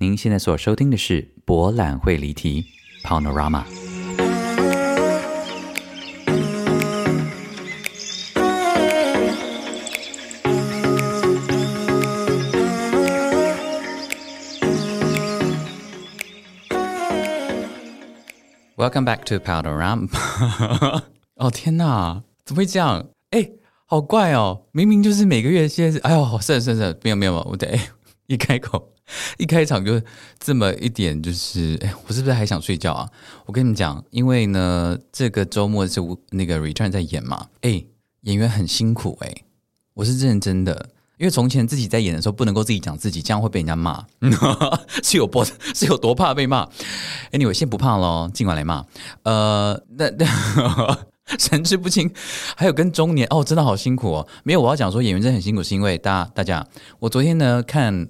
您现在所收听的是《博览会离题》（Panorama）。Welcome back to Panorama。哦天哪，怎么会这样？哎，好怪哦！明明就是每个月现在是……哎呦，是是是，没有没有，我得 一开口。一开场就这么一点，就是哎，我是不是还想睡觉啊？我跟你们讲，因为呢，这个周末是那个 Return 在演嘛，哎，演员很辛苦哎，我是认真的，因为从前自己在演的时候不能够自己讲自己，这样会被人家骂，是有多是有多怕被骂。Anyway，先不怕喽，尽管来骂。呃，那那 神志不清，还有跟中年哦，真的好辛苦哦。没有，我要讲说演员真的很辛苦，是因为大家大家，我昨天呢看。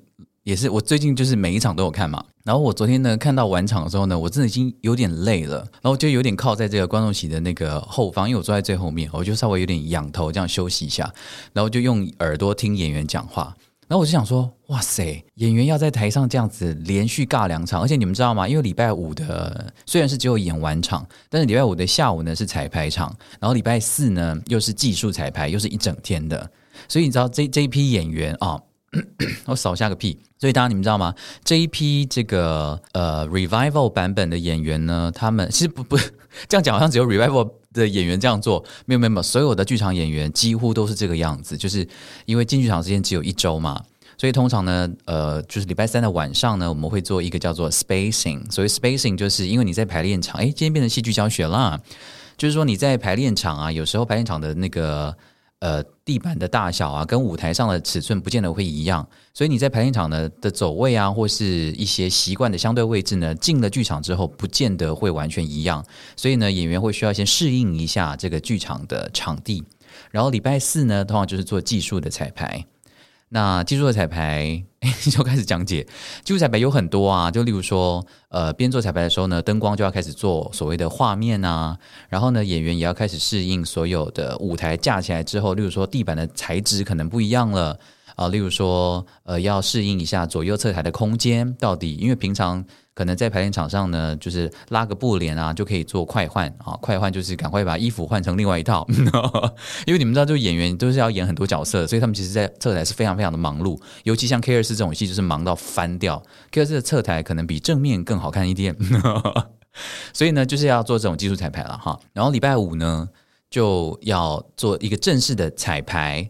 也是，我最近就是每一场都有看嘛。然后我昨天呢看到晚场的时候呢，我真的已经有点累了，然后就有点靠在这个观众席的那个后方，因为我坐在最后面，我就稍微有点仰头这样休息一下，然后就用耳朵听演员讲话。然后我就想说，哇塞，演员要在台上这样子连续尬两场，而且你们知道吗？因为礼拜五的虽然是只有演完场，但是礼拜五的下午呢是彩排场，然后礼拜四呢又是技术彩排，又是一整天的，所以你知道这这一批演员啊。我扫下个屁！所以大家你们知道吗？这一批这个呃 revival 版本的演员呢，他们其实不不 这样讲，好像只有 revival 的演员这样做。没有没有没有，所有的剧场演员几乎都是这个样子，就是因为进剧场时间只有一周嘛，所以通常呢，呃，就是礼拜三的晚上呢，我们会做一个叫做 spacing。所谓 spacing，就是因为你在排练场，哎，今天变成戏剧教学啦，就是说你在排练场啊，有时候排练场的那个。呃，地板的大小啊，跟舞台上的尺寸不见得会一样，所以你在排练场呢的走位啊，或是一些习惯的相对位置呢，进了剧场之后，不见得会完全一样，所以呢，演员会需要先适应一下这个剧场的场地。然后礼拜四呢，通常就是做技术的彩排。那技术的彩排，就开始讲解。技术彩排有很多啊，就例如说，呃，边做彩排的时候呢，灯光就要开始做所谓的画面啊，然后呢，演员也要开始适应所有的舞台架起来之后，例如说地板的材质可能不一样了。啊，例如说，呃，要适应一下左右侧台的空间，到底因为平常可能在排练场上呢，就是拉个布帘啊，就可以做快换啊，快换就是赶快把衣服换成另外一套，因为你们知道，就是演员都是要演很多角色，所以他们其实，在侧台是非常非常的忙碌，尤其像 K 二四这种戏，就是忙到翻掉。K 二四的侧台可能比正面更好看一点，所以呢，就是要做这种技术彩排了哈。然后礼拜五呢，就要做一个正式的彩排。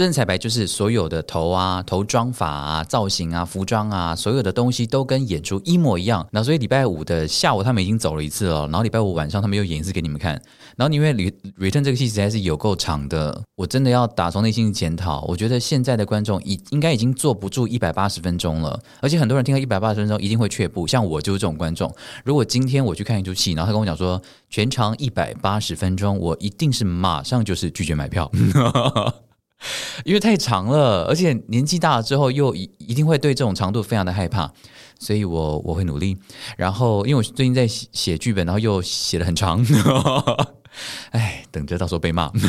真人彩排就是所有的头啊、头妆法啊、造型啊、服装啊，所有的东西都跟演出一模一样。那所以礼拜五的下午他们已经走了一次了，然后礼拜五晚上他们又演一次给你们看。然后因为《Return》这个戏实在是有够长的，我真的要打从内心检讨。我觉得现在的观众已应该已经坐不住一百八十分钟了，而且很多人听到一百八十分钟一定会却步。像我就是这种观众。如果今天我去看一出戏，然后他跟我讲说全长一百八十分钟，我一定是马上就是拒绝买票。因为太长了，而且年纪大了之后又一一定会对这种长度非常的害怕，所以我我会努力。然后因为我最近在写剧本，然后又写的很长，哎，等着到时候被骂。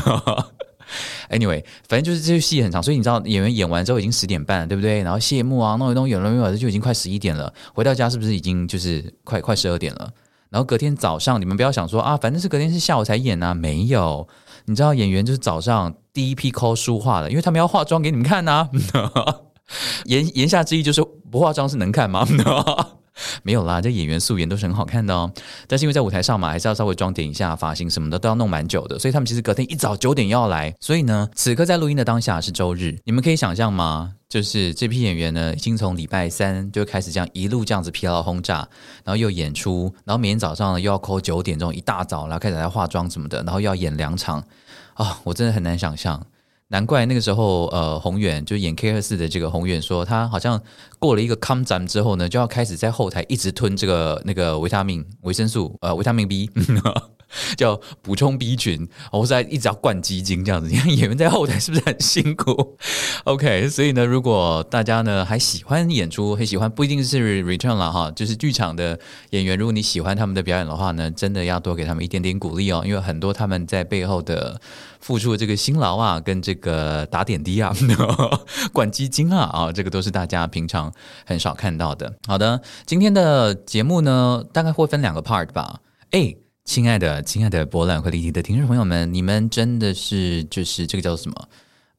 Anyway，反正就是这戏很长，所以你知道演员演完之后已经十点半了，对不对？然后谢幕啊，弄一弄，演了没有？就已经快十一点了。回到家是不是已经就是快快十二点了？然后隔天早上，你们不要想说啊，反正是隔天是下午才演啊，没有。你知道演员就是早上第一批 call 书画的，因为他们要化妆给你们看呐。言言下之意就是不化妆是能看吗？没有啦，这演员素颜都是很好看的哦。但是因为在舞台上嘛，还是要稍微装点一下发型什么的，都要弄蛮久的。所以他们其实隔天一早九点要来。所以呢，此刻在录音的当下是周日，你们可以想象吗？就是这批演员呢，已经从礼拜三就开始这样一路这样子疲劳轰炸，然后又演出，然后每天早上呢又要 call 九点钟一大早，然后开始来化妆什么的，然后又要演两场啊，我真的很难想象。难怪那个时候，呃，宏远就演 K 二四的这个宏远说，他好像过了一个康展之后呢，就要开始在后台一直吞这个那个维他命维生素，呃，维他命 B。叫补充 B 群，我在一直要灌基金这样子。你看演员在后台是不是很辛苦？OK，所以呢，如果大家呢还喜欢演出，很喜欢，不一定是 Return 了哈，就是剧场的演员，如果你喜欢他们的表演的话呢，真的要多给他们一点点鼓励哦，因为很多他们在背后的付出的这个辛劳啊，跟这个打点滴啊、灌基金啊啊，这个都是大家平常很少看到的。好的，今天的节目呢，大概会分两个 part 吧。哎。亲爱的，亲爱的博览会立体的听众朋友们，你们真的是就是这个叫什么？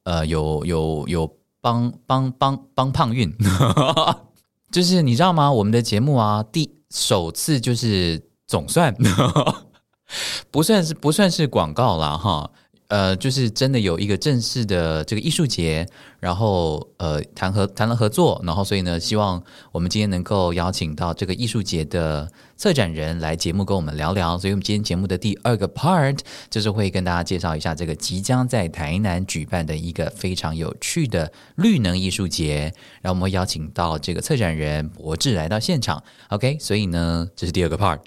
呃，有有有帮帮帮帮胖运，就是你知道吗？我们的节目啊，第首次就是总算 不算是不算是广告了哈。呃，就是真的有一个正式的这个艺术节，然后呃谈合谈了合作，然后所以呢，希望我们今天能够邀请到这个艺术节的策展人来节目跟我们聊聊。所以我们今天节目的第二个 part 就是会跟大家介绍一下这个即将在台南举办的一个非常有趣的绿能艺术节，然后我们会邀请到这个策展人博智来到现场。OK，所以呢，这是第二个 part。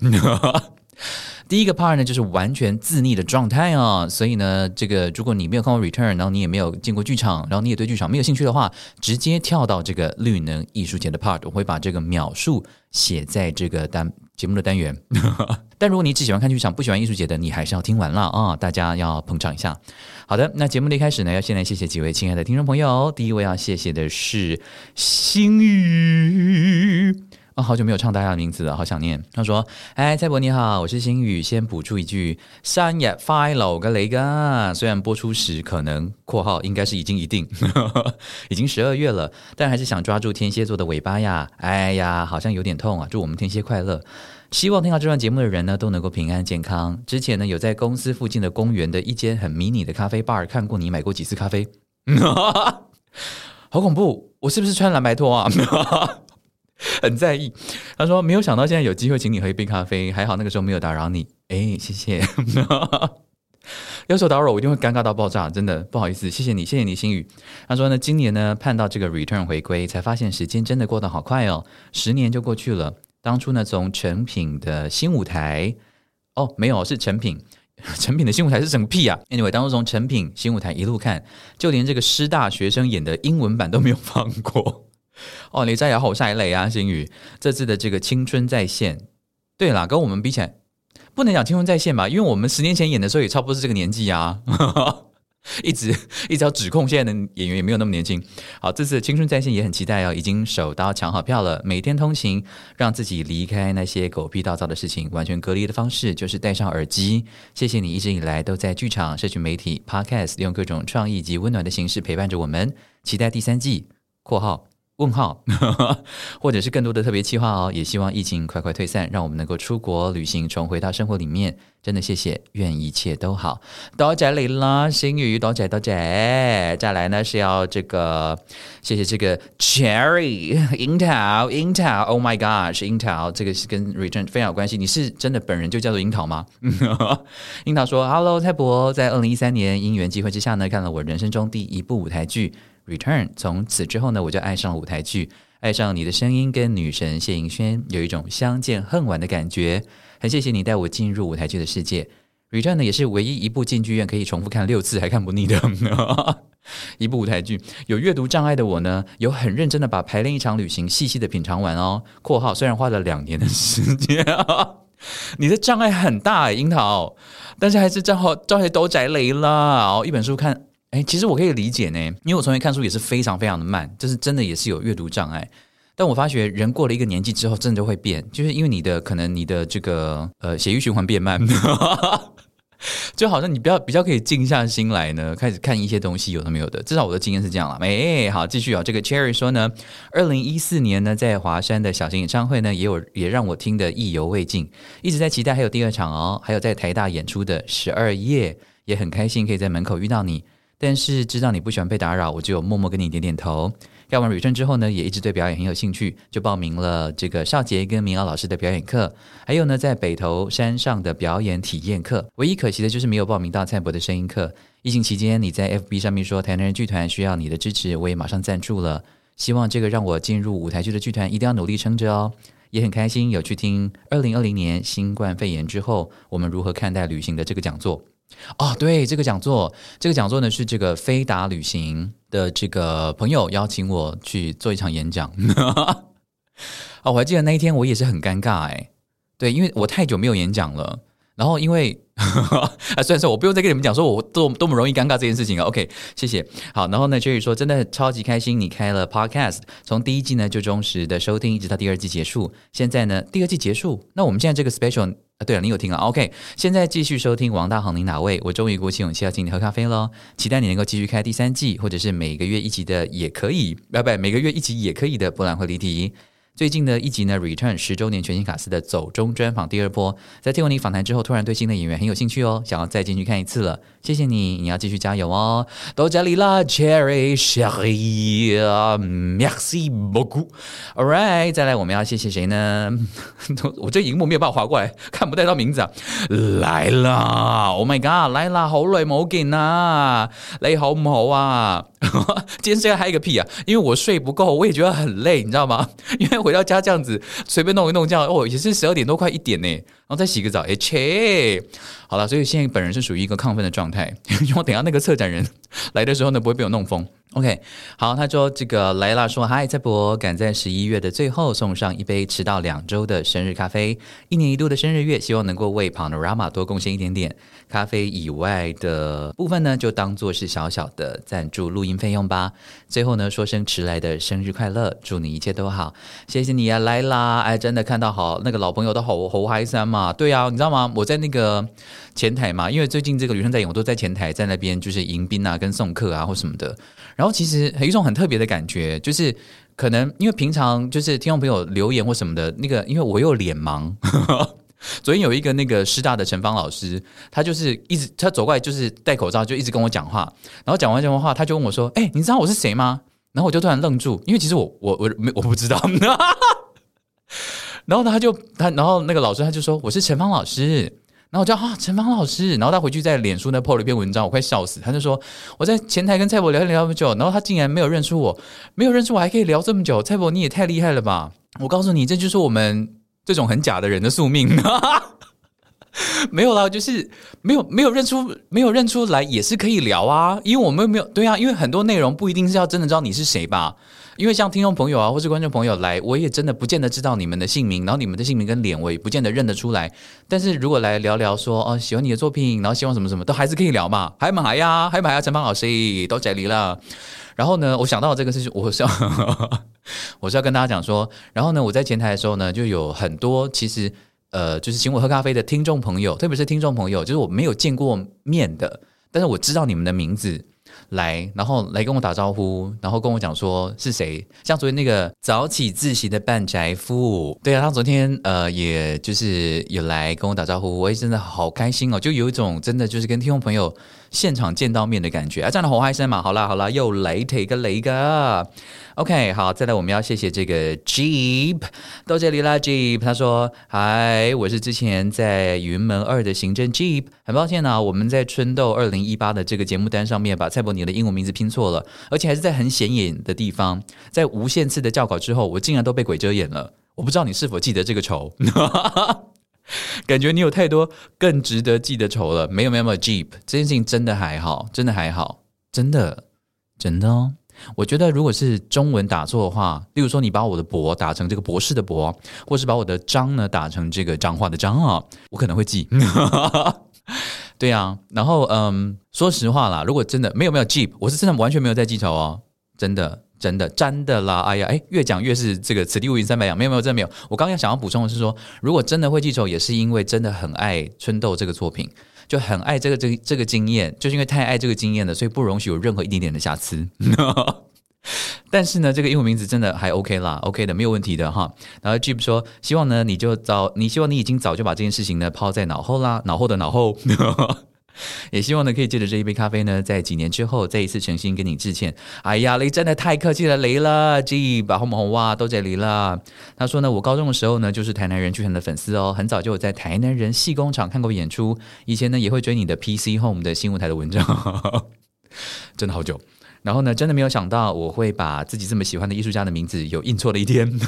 第一个 part 呢，就是完全自溺的状态啊，所以呢，这个如果你没有看过 Return，然后你也没有进过剧场，然后你也对剧场没有兴趣的话，直接跳到这个绿能艺术节的 part，我会把这个描述写在这个单节目的单元。但如果你只喜欢看剧场，不喜欢艺术节的，你还是要听完了啊！大家要捧场一下。好的，那节目的一开始呢，要先来谢谢几位亲爱的听众朋友。第一位要谢谢的是星宇。啊，好久没有唱大家的名字了，好想念。他说：“哎，蔡伯你好，我是星宇，先补出一句，生日快乐个雷个。虽然播出时可能（括号应该是已经一定） 已经十二月了，但还是想抓住天蝎座的尾巴呀。哎呀，好像有点痛啊！祝我们天蝎快乐。希望听到这段节目的人呢，都能够平安健康。之前呢，有在公司附近的公园的一间很迷你的咖啡 bar 看过你买过几次咖啡，好恐怖！我是不是穿蓝白拖啊？” 很在意，他说没有想到现在有机会请你喝一杯咖啡，还好那个时候没有打扰你，哎，谢谢。要求打扰我一定会尴尬到爆炸，真的不好意思，谢谢你，谢谢你心语。他说呢，今年呢盼到这个 return 回归，才发现时间真的过得好快哦，十年就过去了。当初呢从成品的新舞台，哦没有是成品，成品的新舞台是什么屁啊？Anyway，当初从成品新舞台一路看，就连这个师大学生演的英文版都没有放过。哦，你在摇好下一类啊，星宇，这次的这个青春在线，对啦，跟我们比起来，不能讲青春在线吧，因为我们十年前演的时候也差不多是这个年纪啊，一直一直要指控现在的演员也没有那么年轻。好，这次青春在线也很期待哦，已经手刀抢好票了，每天通勤，让自己离开那些狗屁倒灶的事情，完全隔离的方式就是戴上耳机。谢谢你一直以来都在剧场、社群媒体、Podcast，用各种创意及温暖的形式陪伴着我们，期待第三季（括号）。问号，或者是更多的特别计划哦，也希望疫情快快退散，让我们能够出国旅行，重回到生活里面。真的谢谢，愿一切都好。多谢你啦，星宇，多谢多谢。再来呢是要这个，谢谢这个 Cherry 樱桃樱桃，Oh my God，是樱桃，这个是跟 Return 非常有关系。你是真的本人就叫做樱桃吗？樱桃说：“Hello，蔡博，在二零一三年因缘机会之下呢，看了我人生中第一部舞台剧。” Return，从此之后呢，我就爱上了舞台剧，爱上你的声音跟女神谢盈萱有一种相见恨晚的感觉。很谢谢你带我进入舞台剧的世界。Return 呢，也是唯一一部进剧院可以重复看六次还看不腻的 一部舞台剧。有阅读障碍的我呢，有很认真的把排练一场旅行细细的品尝完哦。括号虽然花了两年的时间，你的障碍很大，樱桃，但是还是正好招些都宅雷了。一本书看。哎，其实我可以理解呢，因为我从前看书也是非常非常的慢，就是真的也是有阅读障碍。但我发觉人过了一个年纪之后，真的就会变，就是因为你的可能你的这个呃血液循环变慢，就好像你比较比较可以静下心来呢，开始看一些东西，有的没有的。至少我的经验是这样了。哎，好，继续啊。这个 Cherry 说呢，二零一四年呢，在华山的小型演唱会呢，也有也让我听得意犹未尽，一直在期待还有第二场哦。还有在台大演出的十二夜，也很开心可以在门口遇到你。但是知道你不喜欢被打扰，我就默默跟你点点头。看完 return 之后呢，也一直对表演很有兴趣，就报名了这个少杰跟明敖老师的表演课，还有呢在北投山上的表演体验课。唯一可惜的就是没有报名到蔡博的声音课。疫情期间你在 FB 上面说台南人剧团需要你的支持，我也马上赞助了。希望这个让我进入舞台剧的剧团一定要努力撑着哦。也很开心有去听二零二零年新冠肺炎之后我们如何看待旅行的这个讲座。哦，对，这个讲座，这个讲座呢是这个飞达旅行的这个朋友邀请我去做一场演讲。哦，我还记得那一天我也是很尴尬哎，对，因为我太久没有演讲了。然后因为 啊，虽然说我不用再跟你们讲说我多多么容易尴尬这件事情啊。OK，谢谢。好，然后呢，Jerry 说真的超级开心，你开了 Podcast，从第一季呢就忠实的收听，一直到第二季结束。现在呢，第二季结束，那我们现在这个 Special 啊，对了，你有听啊？OK，现在继续收听王大航，您哪位？我终于鼓起勇气要请你喝咖啡喽，期待你能够继续开第三季，或者是每个月一集的也可以，不不，每个月一集也可以的，博览会离题。最近的一集呢，Return 十周年全新卡司的走中专访第二波，在听完你访谈之后，突然对新的演员很有兴趣哦，想要再进去看一次了。谢谢你，你要继续加油哦。都加里啦，Cherry Cherry，Merci beaucoup。All right，再来我们要谢谢谁呢？我这荧幕没有办法划过来，看不带到名字啊。来啦，Oh my God，来啦，好耐冇见啊，你好唔好啊？今天这样嗨个屁啊！因为我睡不够，我也觉得很累，你知道吗？因为回到家这样子随便弄一弄，这样哦，也是十二点多快一点呢，然后再洗个澡，哎切，好了，所以现在本人是属于一个亢奋的状态，因为我等下那个策展人来的时候呢，不会被我弄疯。OK，好，他说这个莱拉说嗨，蔡博赶在十一月的最后送上一杯迟到两周的生日咖啡，一年一度的生日月，希望能够为 Panorama 多贡献一点点咖啡以外的部分呢，就当做是小小的赞助录音费用吧。最后呢，说声迟来的生日快乐，祝你一切都好，谢谢你啊，莱拉，哎，真的看到好那个老朋友都好好嗨森嘛，啊对啊，你知道吗？我在那个前台嘛，因为最近这个旅生在演，我都在前台，在那边就是迎宾啊，跟送客啊或什么的。然后其实有一种很特别的感觉，就是可能因为平常就是听众朋友留言或什么的那个，因为我又脸盲。昨天有一个那个师大的陈芳老师，他就是一直他走过来就是戴口罩，就一直跟我讲话。然后讲完这番话，他就问我说：“哎，你知道我是谁吗？”然后我就突然愣住，因为其实我我我没我不知道。然后，他就他然后那个老师他就说：“我是陈芳老师。”然后我叫啊陈芳老师，然后他回去在脸书那 po 了一篇文章，我快笑死。他就说我在前台跟蔡博聊天聊那么久，然后他竟然没有认出我，没有认出我还可以聊这么久。蔡博你也太厉害了吧！我告诉你，这就是我们这种很假的人的宿命。没有啦，就是没有没有认出没有认出来也是可以聊啊，因为我们没有对啊，因为很多内容不一定是要真的知道你是谁吧。因为像听众朋友啊，或是观众朋友来，我也真的不见得知道你们的姓名，然后你们的姓名跟脸我也不见得认得出来。但是如果来聊聊说哦，喜欢你的作品，然后希望什么什么，都还是可以聊嘛。还买呀，还买呀，陈芳老师都解离了。然后呢，我想到这个事情，我是要 我是要跟大家讲说，然后呢，我在前台的时候呢，就有很多其实呃，就是请我喝咖啡的听众朋友，特别是听众朋友，就是我没有见过面的，但是我知道你们的名字。来，然后来跟我打招呼，然后跟我讲说是谁。像昨天那个早起自习的半宅夫，对啊，他昨天呃，也就是有来跟我打招呼，我也真的好开心哦，就有一种真的就是跟听众朋友现场见到面的感觉啊，这样的好嗨声嘛。好啦好啦，又雷一个雷个。OK，好，再来我们要谢谢这个 Jeep，到这里啦，Jeep，他说：“嗨，我是之前在云门二的行政 Jeep，很抱歉呢，我们在春豆二零一八的这个节目单上面把蔡伯尼的英文名字拼错了，而且还是在很显眼的地方，在无限次的校稿之后，我竟然都被鬼遮眼了。我不知道你是否记得这个仇，感觉你有太多更值得记的仇了。没有没有没有，Jeep，这件事情真的还好，真的还好，真的真的哦。”我觉得，如果是中文打错的话，例如说你把我的“博”打成这个“博士”的“博”，或是把我的“张”呢打成这个“脏话”的“脏”啊，我可能会记。对呀，然后嗯，说实话啦，如果真的没有没有记，我是真的完全没有在记仇哦，真的真的真的啦！哎呀，哎，越讲越是这个“此地无银三百两”，没有没有，真的没有。我刚刚想要补充的是说，如果真的会记仇，也是因为真的很爱《春豆》这个作品。就很爱这个这这个经验，就是因为太爱这个经验了，所以不容许有任何一点点的瑕疵。但是呢，这个英文名字真的还 OK 啦，OK 的，没有问题的哈。然后 Jeep 说，希望呢你就早，你希望你已经早就把这件事情呢抛在脑后啦，脑后的脑后。也希望呢，可以借着这一杯咖啡呢，在几年之后再一次诚心跟你致歉。哎呀，雷真的太客气了，雷了，G 把红红哇都在雷了。他说呢，我高中的时候呢，就是台南人剧团的粉丝哦，很早就有在台南人戏工厂看过演出，以前呢也会追你的 PC Home 的新闻台的文章，真的好久。然后呢，真的没有想到我会把自己这么喜欢的艺术家的名字有印错的一天。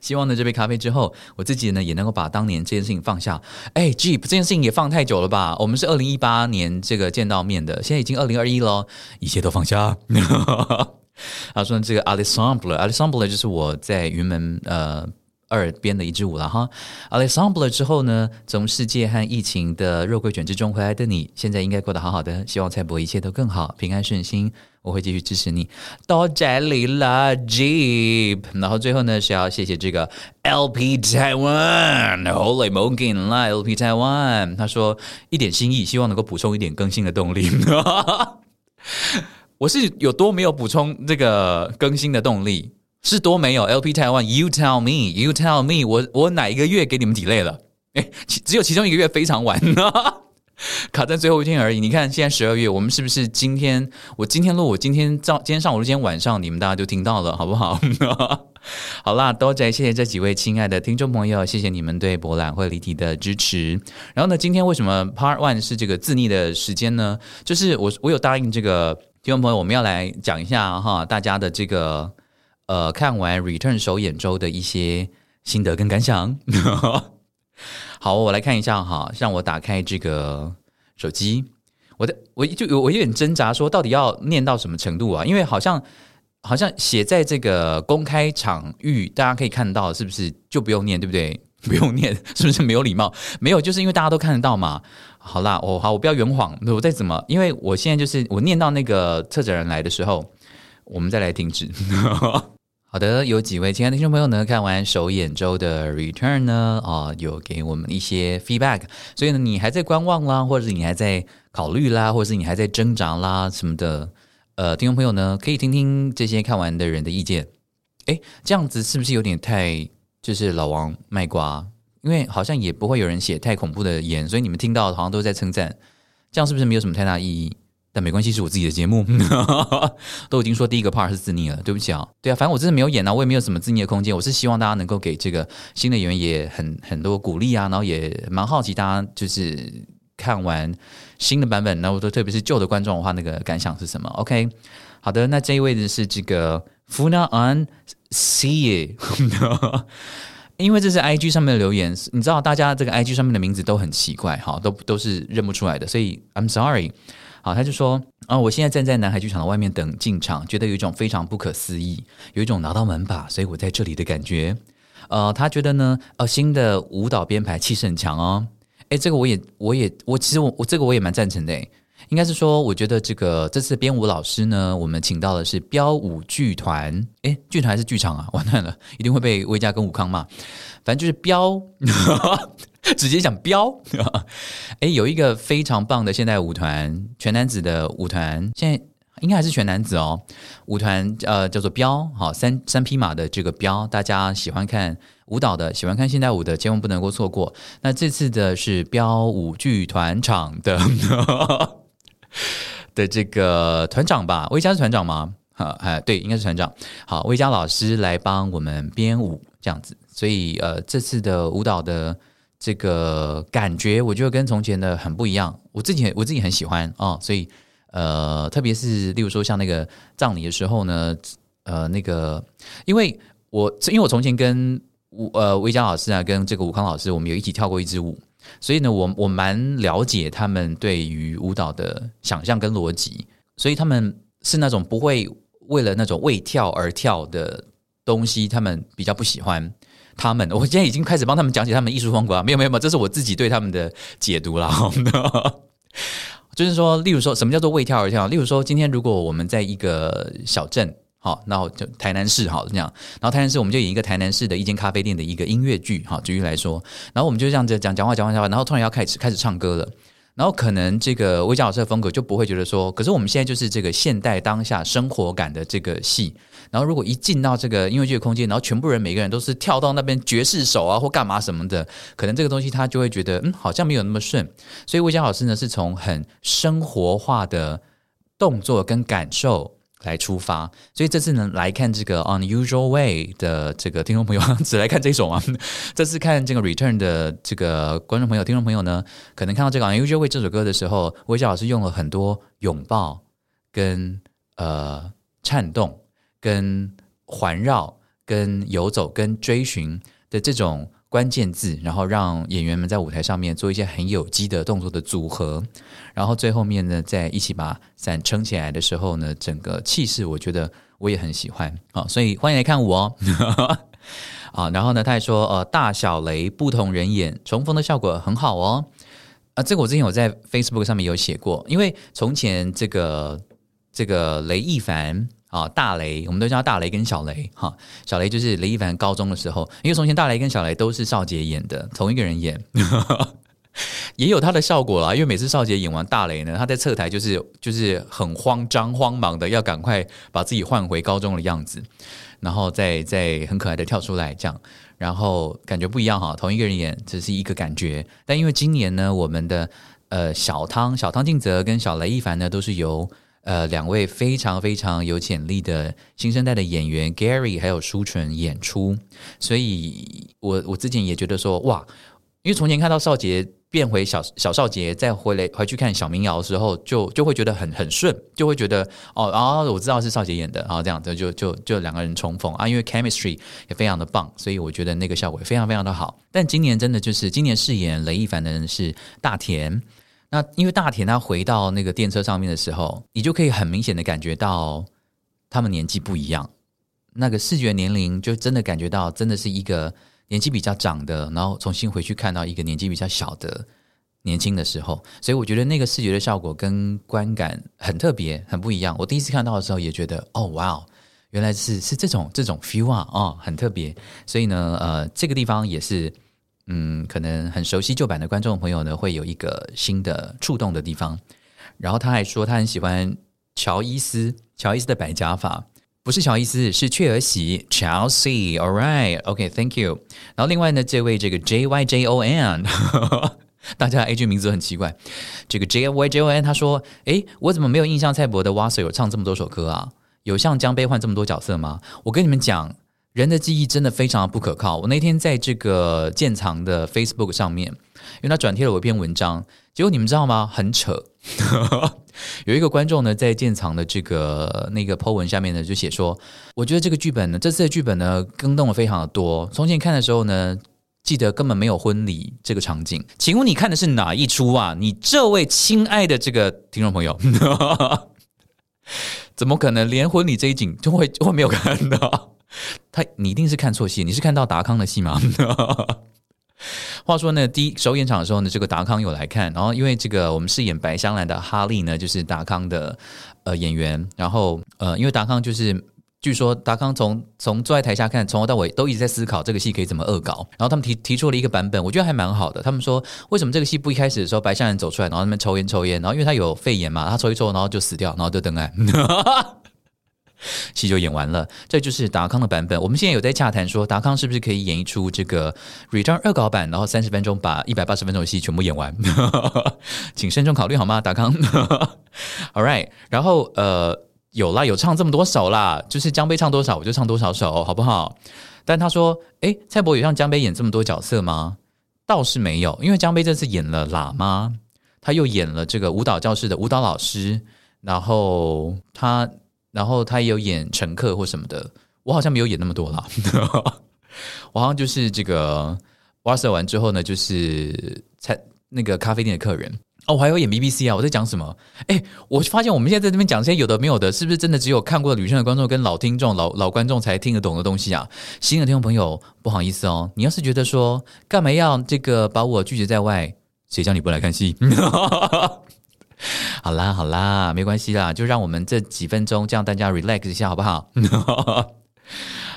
希望呢这杯咖啡之后，我自己呢也能够把当年这件事情放下。哎，Jeep 这件事情也放太久了吧？我们是二零一八年这个见到面的，现在已经二零二一了，一切都放下。他说这个 Alessandro，Alessandro 就是我在云门呃。二编的一支舞了哈，Alexandre 之后呢，从世界和疫情的肉桂卷之中回来的你，现在应该过得好好的。希望蔡博一切都更好，平安顺心。我会继续支持你。到这里了，Jeep。然后最后呢，是要谢谢这个 LP Taiwan，Holy Morgan 啦，LP Taiwan。他说一点心意，希望能够补充一点更新的动力。我是有多没有补充这个更新的动力？是多没有？LP Taiwan，You tell me，You tell me，我我哪一个月给你们 delay 了？哎，只有其中一个月非常晚，卡在最后一天而已。你看现在十二月，我们是不是今天？我今天录，我今天早，今天上午，今天晚上，你们大家就听到了，好不好？好啦，多谢谢谢这几位亲爱的听众朋友，谢谢你们对博览会离题的支持。然后呢，今天为什么 Part One 是这个自逆的时间呢？就是我我有答应这个听众朋友，我们要来讲一下哈，大家的这个。呃，看完 Return 首演周的一些心得跟感想。好，我来看一下哈，让我打开这个手机。我的我就我有点挣扎，说到底要念到什么程度啊？因为好像好像写在这个公开场域，大家可以看到，是不是就不用念，对不对？不用念，是不是没有礼貌？没有，就是因为大家都看得到嘛。好啦，我好，我不要圆谎，我再怎么？因为我现在就是我念到那个策展人来的时候，我们再来停止。好的，有几位亲爱的听众朋友呢，看完首演周的 Return 呢，啊，有给我们一些 feedback，所以呢，你还在观望啦，或者是你还在考虑啦，或者是你还在挣扎啦什么的，呃，听众朋友呢，可以听听这些看完的人的意见。诶，这样子是不是有点太就是老王卖瓜？因为好像也不会有人写太恐怖的言，所以你们听到好像都在称赞，这样是不是没有什么太大意义？但没关系，是我自己的节目，都已经说第一个 part 是自逆了，对不起啊，对啊，反正我真的没有演啊，我也没有什么自逆的空间。我是希望大家能够给这个新的演员也很很多鼓励啊，然后也蛮好奇大家就是看完新的版本，然后特别是旧的观众的话，那个感想是什么？OK，好的，那这一位呢是这个 Funa on See，因为这是 IG 上面的留言，你知道大家这个 IG 上面的名字都很奇怪，哈，都都是认不出来的，所以 I'm sorry。好，他就说啊，我现在站在南海剧场的外面等进场，觉得有一种非常不可思议，有一种拿到门把，所以我在这里的感觉。呃，他觉得呢，呃，新的舞蹈编排气势很强哦。哎，这个我也，我也，我其实我我这个我也蛮赞成的。应该是说，我觉得这个这次编舞老师呢，我们请到的是标舞剧团。哎，剧团还是剧场啊？完蛋了，一定会被威家跟武康骂。反正就是标。直接讲标，哎，有一个非常棒的现代舞团，全男子的舞团，现在应该还是全男子哦。舞团呃叫做标，好三三匹马的这个标，大家喜欢看舞蹈的，喜欢看现代舞的，千万不能够错过。那这次的是标舞剧团场的 的这个团长吧？魏佳是团长吗？哈，哎，对，应该是团长。好，魏佳老师来帮我们编舞，这样子。所以呃，这次的舞蹈的。这个感觉我觉得跟从前的很不一样，我自己我自己很喜欢啊，所以呃，特别是例如说像那个葬礼的时候呢，呃，那个因为我因为我从前跟吴呃魏佳老师啊，跟这个吴康老师，我们有一起跳过一支舞，所以呢，我我蛮了解他们对于舞蹈的想象跟逻辑，所以他们是那种不会为了那种为跳而跳的东西，他们比较不喜欢。他们，我今天已经开始帮他们讲解他们艺术风格啊，没有没有没有，这是我自己对他们的解读了。就是说，例如说什么叫做为跳而跳？例如说，今天如果我们在一个小镇，好，然后就台南市，好这样，然后台南市我们就演一个台南市的一间咖啡店的一个音乐剧，好，举例来说，然后我们就这样子讲讲话讲话讲话，然后突然要开始开始唱歌了。然后可能这个魏佳老师的风格就不会觉得说，可是我们现在就是这个现代当下生活感的这个戏。然后如果一进到这个音乐剧的空间，然后全部人每个人都是跳到那边爵士手啊或干嘛什么的，可能这个东西他就会觉得嗯好像没有那么顺。所以魏佳老师呢是从很生活化的动作跟感受。来出发，所以这次呢来看这个 Unusual Way 的这个听众朋友 只来看这首啊。这次看这个 Return 的这个观众朋友、听众朋友呢，可能看到这个 Unusual Way 这首歌的时候，魏佳老师用了很多拥抱、跟呃颤动、跟环绕、跟游走、跟追寻的这种关键字，然后让演员们在舞台上面做一些很有机的动作的组合，然后最后面呢，在一起把伞撑起来的时候呢，整个气势我觉得我也很喜欢啊，所以欢迎来看我 哦。啊，然后呢，他还说，呃，大小雷不同人演，重逢的效果很好哦。啊，这个我之前有在 Facebook 上面有写过，因为从前这个这个雷一凡啊，大雷，我们都叫大雷跟小雷哈。小雷就是雷一凡高中的时候，因为从前大雷跟小雷都是少杰演的，同一个人演，也有他的效果啦。因为每次少杰演完大雷呢，他在侧台就是就是很慌张慌忙的，要赶快把自己换回高中的样子。然后再再很可爱的跳出来，这样，然后感觉不一样哈。同一个人演只是一个感觉，但因为今年呢，我们的呃小汤小汤静泽跟小雷一凡呢，都是由呃两位非常非常有潜力的新生代的演员 Gary 还有舒纯演出，所以我我之前也觉得说哇，因为从前看到少杰。变回小小少杰，再回来回去看小民谣的时候，就就会觉得很很顺，就会觉得哦，然后我知道是少杰演的，然后这样子就就就两个人重逢啊，因为 chemistry 也非常的棒，所以我觉得那个效果也非常非常的好。但今年真的就是今年饰演雷一凡的人是大田，那因为大田他回到那个电车上面的时候，你就可以很明显的感觉到他们年纪不一样，那个视觉年龄就真的感觉到真的是一个。年纪比较长的，然后重新回去看到一个年纪比较小的年轻的时候，所以我觉得那个视觉的效果跟观感很特别，很不一样。我第一次看到的时候也觉得，哦，哇哦，原来是是这种这种 feel 啊，哦，很特别。所以呢，呃，这个地方也是，嗯，可能很熟悉旧版的观众朋友呢，会有一个新的触动的地方。然后他还说，他很喜欢乔伊斯，乔伊斯的白假发。不是乔伊斯，是雀儿喜 Chelsea。All right, OK, thank you。然后另外呢，这位这个 J Y J O N，大家 A G 名字很奇怪。这个 J Y J O N 他说：“诶，我怎么没有印象蔡伯的 w a s 有唱这么多首歌啊？有像江杯换这么多角色吗？”我跟你们讲，人的记忆真的非常不可靠。我那天在这个建藏的 Facebook 上面，因为他转贴了我一篇文章，结果你们知道吗？很扯。有一个观众呢，在建藏的这个那个 po 文下面呢，就写说：“我觉得这个剧本呢，这次的剧本呢，更动了非常的多。从前看的时候呢，记得根本没有婚礼这个场景。请问你看的是哪一出啊？你这位亲爱的这个听众朋友，怎么可能连婚礼这一景就会会没有看到？他你一定是看错戏，你是看到达康的戏吗？” 话说呢，第一首演场的时候呢，这个达康有来看，然后因为这个我们饰演白香兰的哈利呢，就是达康的呃演员，然后呃，因为达康就是据说达康从从坐在台下看，从头到尾都一直在思考这个戏可以怎么恶搞，然后他们提提出了一个版本，我觉得还蛮好的。他们说为什么这个戏不一开始的时候白香兰走出来，然后那边抽烟抽烟，然后因为他有肺炎嘛，他抽一抽，然后就死掉，然后就登岸。戏就演完了，这就是达康的版本。我们现在有在洽谈说，达康是不是可以演一出这个 Return 二稿版，然后三十分钟把一百八十分钟的戏全部演完，请慎重考虑好吗？达康，All right，然后呃，有啦，有唱这么多首啦，就是江杯唱多少我就唱多少首，好不好？但他说，哎，蔡伯有让江杯演这么多角色吗？倒是没有，因为江杯这次演了喇嘛，他又演了这个舞蹈教室的舞蹈老师，然后他。然后他也有演乘客或什么的，我好像没有演那么多啦。我好像就是这个挖色完之后呢，就是餐那个咖啡店的客人哦，我还有演 BBC 啊。我在讲什么？哎，我发现我们现在在这边讲这些有的没有的，是不是真的只有看过旅程的观众跟老听众、老老观众才听得懂的东西啊？新的听众朋友，不好意思哦，你要是觉得说干嘛要这个把我拒绝在外，谁叫你不来看戏？好啦，好啦，没关系啦，就让我们这几分钟，这样大家 relax 一下，好不好？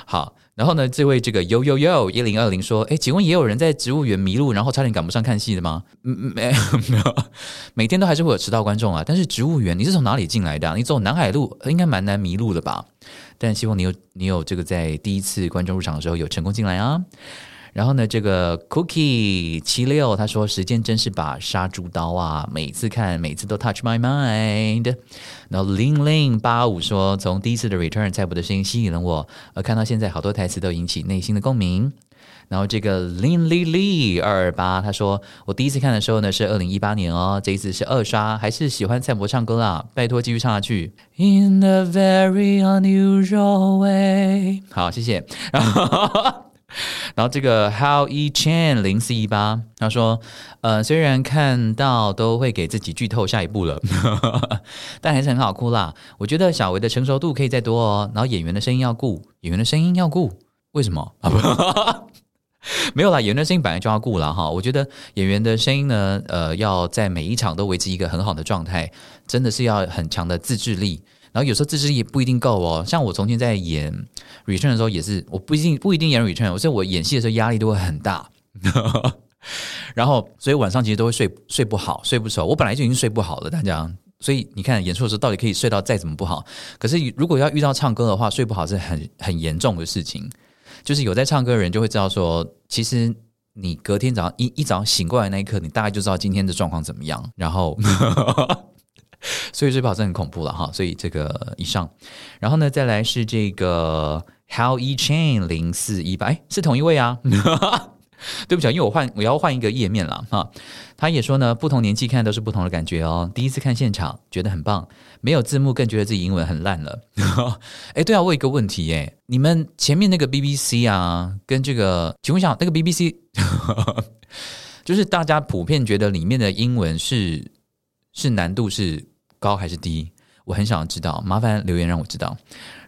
好，然后呢，这位这个 yo yo yo 一零二零说，哎，请问也有人在植物园迷路，然后差点赶不上看戏的吗？没有 没有，每天都还是会有迟到观众啊。但是植物园，你是从哪里进来的？你走南海路，应该蛮难迷路的吧？但希望你有你有这个在第一次观众入场的时候有成功进来啊。然后呢，这个 Cookie 七六他说：“时间真是把杀猪刀啊！每次看，每次都 touch my mind。”然后零零八五说：“从第一次的 Return 蔡伯的声音吸引了我，而看到现在好多台词都引起内心的共鸣。”然后这个林丽丽二二八，他说我第一次看的时候呢是二零一八年哦，这一次是二刷，还是喜欢蔡博唱歌啦，拜托继续唱下去。In a very unusual way，好，谢谢。然后 然后这个 How E Chan 零四一八，他说，呃，虽然看到都会给自己剧透下一步了，但还是很好哭啦。我觉得小维的成熟度可以再多哦，然后演员的声音要顾，演员的声音要顾，为什么啊？没有啦，演员的声音本来就要顾了哈。我觉得演员的声音呢，呃，要在每一场都维持一个很好的状态，真的是要很强的自制力。然后有时候自制力不一定够哦。像我从前在演 return 的时候，也是我不一定不一定演 return，所以我演戏的时候压力都会很大。然后所以晚上其实都会睡睡不好，睡不熟。我本来就已经睡不好了，大家。所以你看演出的时候到底可以睡到再怎么不好？可是如果要遇到唱歌的话，睡不好是很很严重的事情。就是有在唱歌的人就会知道说，其实你隔天早上一一早上醒过来那一刻，你大概就知道今天的状况怎么样。然后，所以睡不好真的很恐怖了哈。所以这个以上，然后呢，再来是这个 How E Chain 零四一八，哎，是同一位啊。对不起啊，因为我换我要换一个页面了哈。他也说呢，不同年纪看都是不同的感觉哦。第一次看现场觉得很棒，没有字幕更觉得自己英文很烂了。哎，对啊，我有一个问题耶，你们前面那个 BBC 啊，跟这个，请问一下，那个 BBC 就是大家普遍觉得里面的英文是是难度是高还是低？我很想知道，麻烦留言让我知道。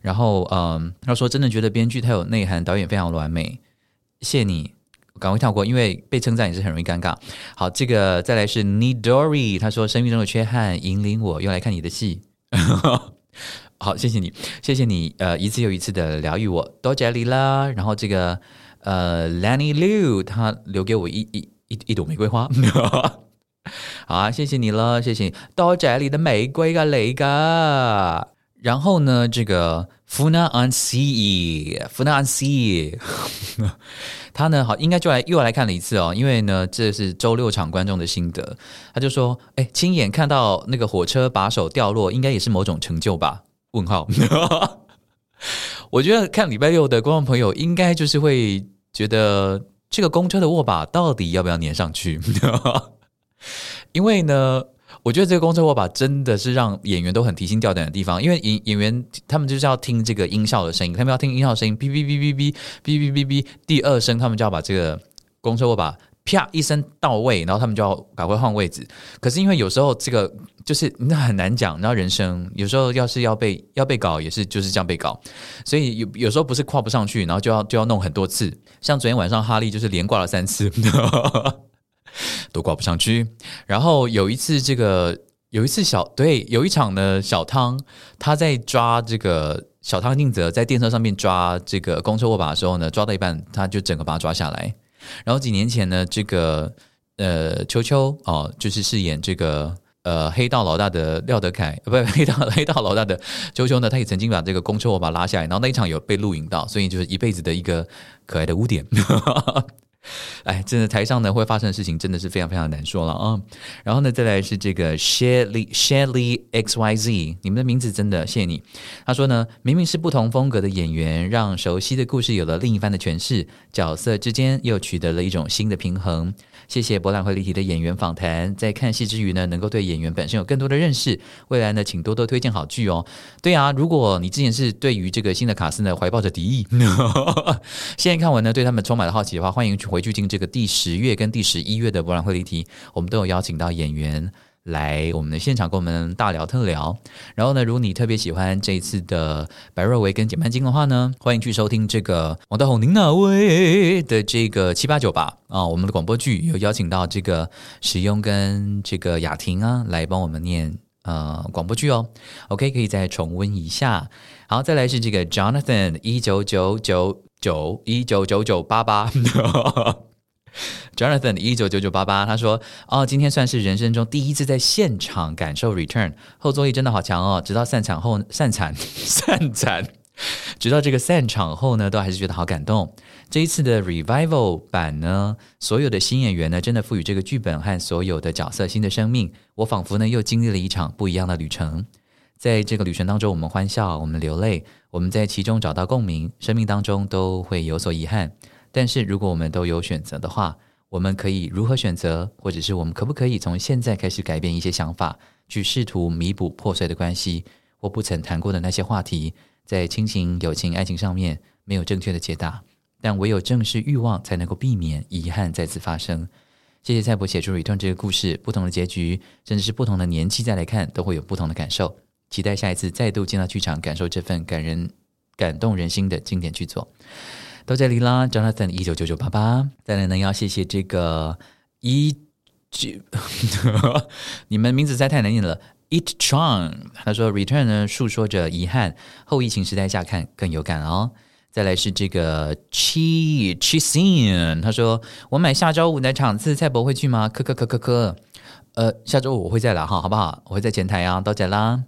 然后嗯，他说真的觉得编剧太有内涵，导演非常完美，谢谢你。赶快跳过，因为被称赞也是很容易尴尬。好，这个再来是 Nidori，他说生命中的缺憾引领我又来看你的戏。好，谢谢你，谢谢你，呃，一次又一次的疗愈我，多谢你啦。然后这个呃 Lenny Liu，他留给我一一一一朵玫瑰花。好啊，谢谢你了，谢谢，多谢你的玫瑰啊，雷哥。然后呢，这个 Funa on Sea，Funa on Sea。他呢，好，应该就来又来看了一次哦，因为呢，这是周六场观众的心得。他就说：“哎，亲眼看到那个火车把手掉落，应该也是某种成就吧？”问号。我觉得看礼拜六的观众朋友，应该就是会觉得这个公车的握把到底要不要粘上去？因为呢。我觉得这个公车握把真的是让演员都很提心吊胆的地方，因为演演员他们就是要听这个音效的声音，他们要听音效声音，哔哔哔哔哔哔哔哔哔，第二声他们就要把这个公车握把啪一声到位，然后他们就要赶快换位置。可是因为有时候这个就是那很难讲，然后人生有时候要是要被要被搞，也是就是这样被搞，所以有有时候不是跨不上去，然后就要就要弄很多次。像昨天晚上哈利就是连挂了三次。都挂不上去。然后有一次，这个有一次小对有一场呢，小汤他在抓这个小汤静泽在电车上面抓这个公车握把的时候呢，抓到一半他就整个把它抓下来。然后几年前呢，这个呃秋秋哦，就是饰演这个呃黑道老大的廖德凯，不是 黑道黑道老大的秋秋呢，他也曾经把这个公车握把拉下来，然后那一场有被录影到，所以就是一辈子的一个可爱的污点。哎，真的台上呢会发生的事情真的是非常非常难说了啊！然后呢，再来是这个 Shelly Shelly X Y Z，你们的名字真的谢谢你。他说呢，明明是不同风格的演员，让熟悉的故事有了另一番的诠释，角色之间又取得了一种新的平衡。谢谢博览会立体的演员访谈，在看戏之余呢，能够对演员本身有更多的认识。未来呢，请多多推荐好剧哦。对啊，如果你之前是对于这个新的卡斯呢怀抱着敌意，现在看完呢对他们充满了好奇的话，欢迎去回去听这个第十月跟第十一月的博览会立体，我们都有邀请到演员。来我们的现场跟我们大聊特聊，然后呢，如果你特别喜欢这一次的白若维跟简曼金的话呢，欢迎去收听这个王大宏您哪位的这个七八九吧。啊，我们的广播剧有邀请到这个石庸跟这个雅婷啊来帮我们念呃广播剧哦，OK 可以再重温一下，好，再来是这个 Jonathan 一九九九九一九九九八八。Jonathan 一九九九八八，他说：“哦，今天算是人生中第一次在现场感受 Return 后坐力真的好强哦！直到散场后散场 散场，直到这个散场后呢，都还是觉得好感动。这一次的 Revival 版呢，所有的新演员呢，真的赋予这个剧本和所有的角色新的生命。我仿佛呢，又经历了一场不一样的旅程。在这个旅程当中，我们欢笑，我们流泪，我们在其中找到共鸣。生命当中都会有所遗憾。”但是如果我们都有选择的话，我们可以如何选择，或者是我们可不可以从现在开始改变一些想法，去试图弥补破碎的关系或不曾谈过的那些话题，在亲情、友情、爱情上面没有正确的解答，但唯有正视欲望，才能够避免遗憾再次发生。谢谢蔡伯写出《Return》这个故事，不同的结局，甚至是不同的年纪再来看，都会有不同的感受。期待下一次再度进到剧场，感受这份感人、感动人心的经典剧作。到这里啦，Jonathan 一九九九八八。再来呢，要谢谢这个一九，你们名字实在太难念了。It Chang，他说 Return 呢，诉说着遗憾，后疫情时代下看更有感哦。再来是这个 Chi Chi Sin，他说我买下周五的场次，蔡博会去吗？科科科科科，呃，下周五我会再来哈，好不好？我会在前台啊，到这啦。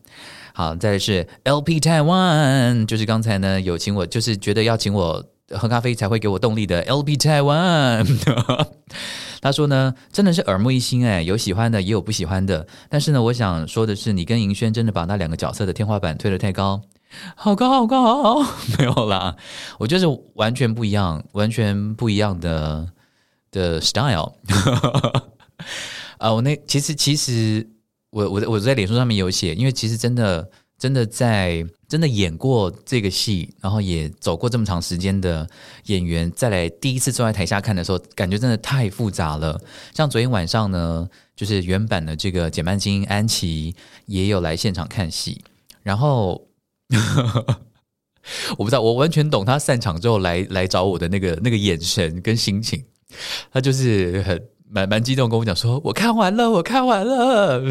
好，再来是 LP Taiwan，就是刚才呢有请我，就是觉得要请我。喝咖啡才会给我动力的 LB Taiwan，他说呢，真的是耳目一新哎，有喜欢的也有不喜欢的，但是呢，我想说的是，你跟银轩真的把那两个角色的天花板推得太高，好高好高，没有啦，我觉得是完全不一样，完全不一样的的 style。啊，我那其实其实我我我在脸书上面有写，因为其实真的。真的在真的演过这个戏，然后也走过这么长时间的演员，再来第一次坐在台下看的时候，感觉真的太复杂了。像昨天晚上呢，就是原版的这个简曼金安琪也有来现场看戏，然后我不知道，我完全懂他散场之后来来找我的那个那个眼神跟心情，他就是很。蛮蛮激动，跟我讲说，我看完了，我看完了。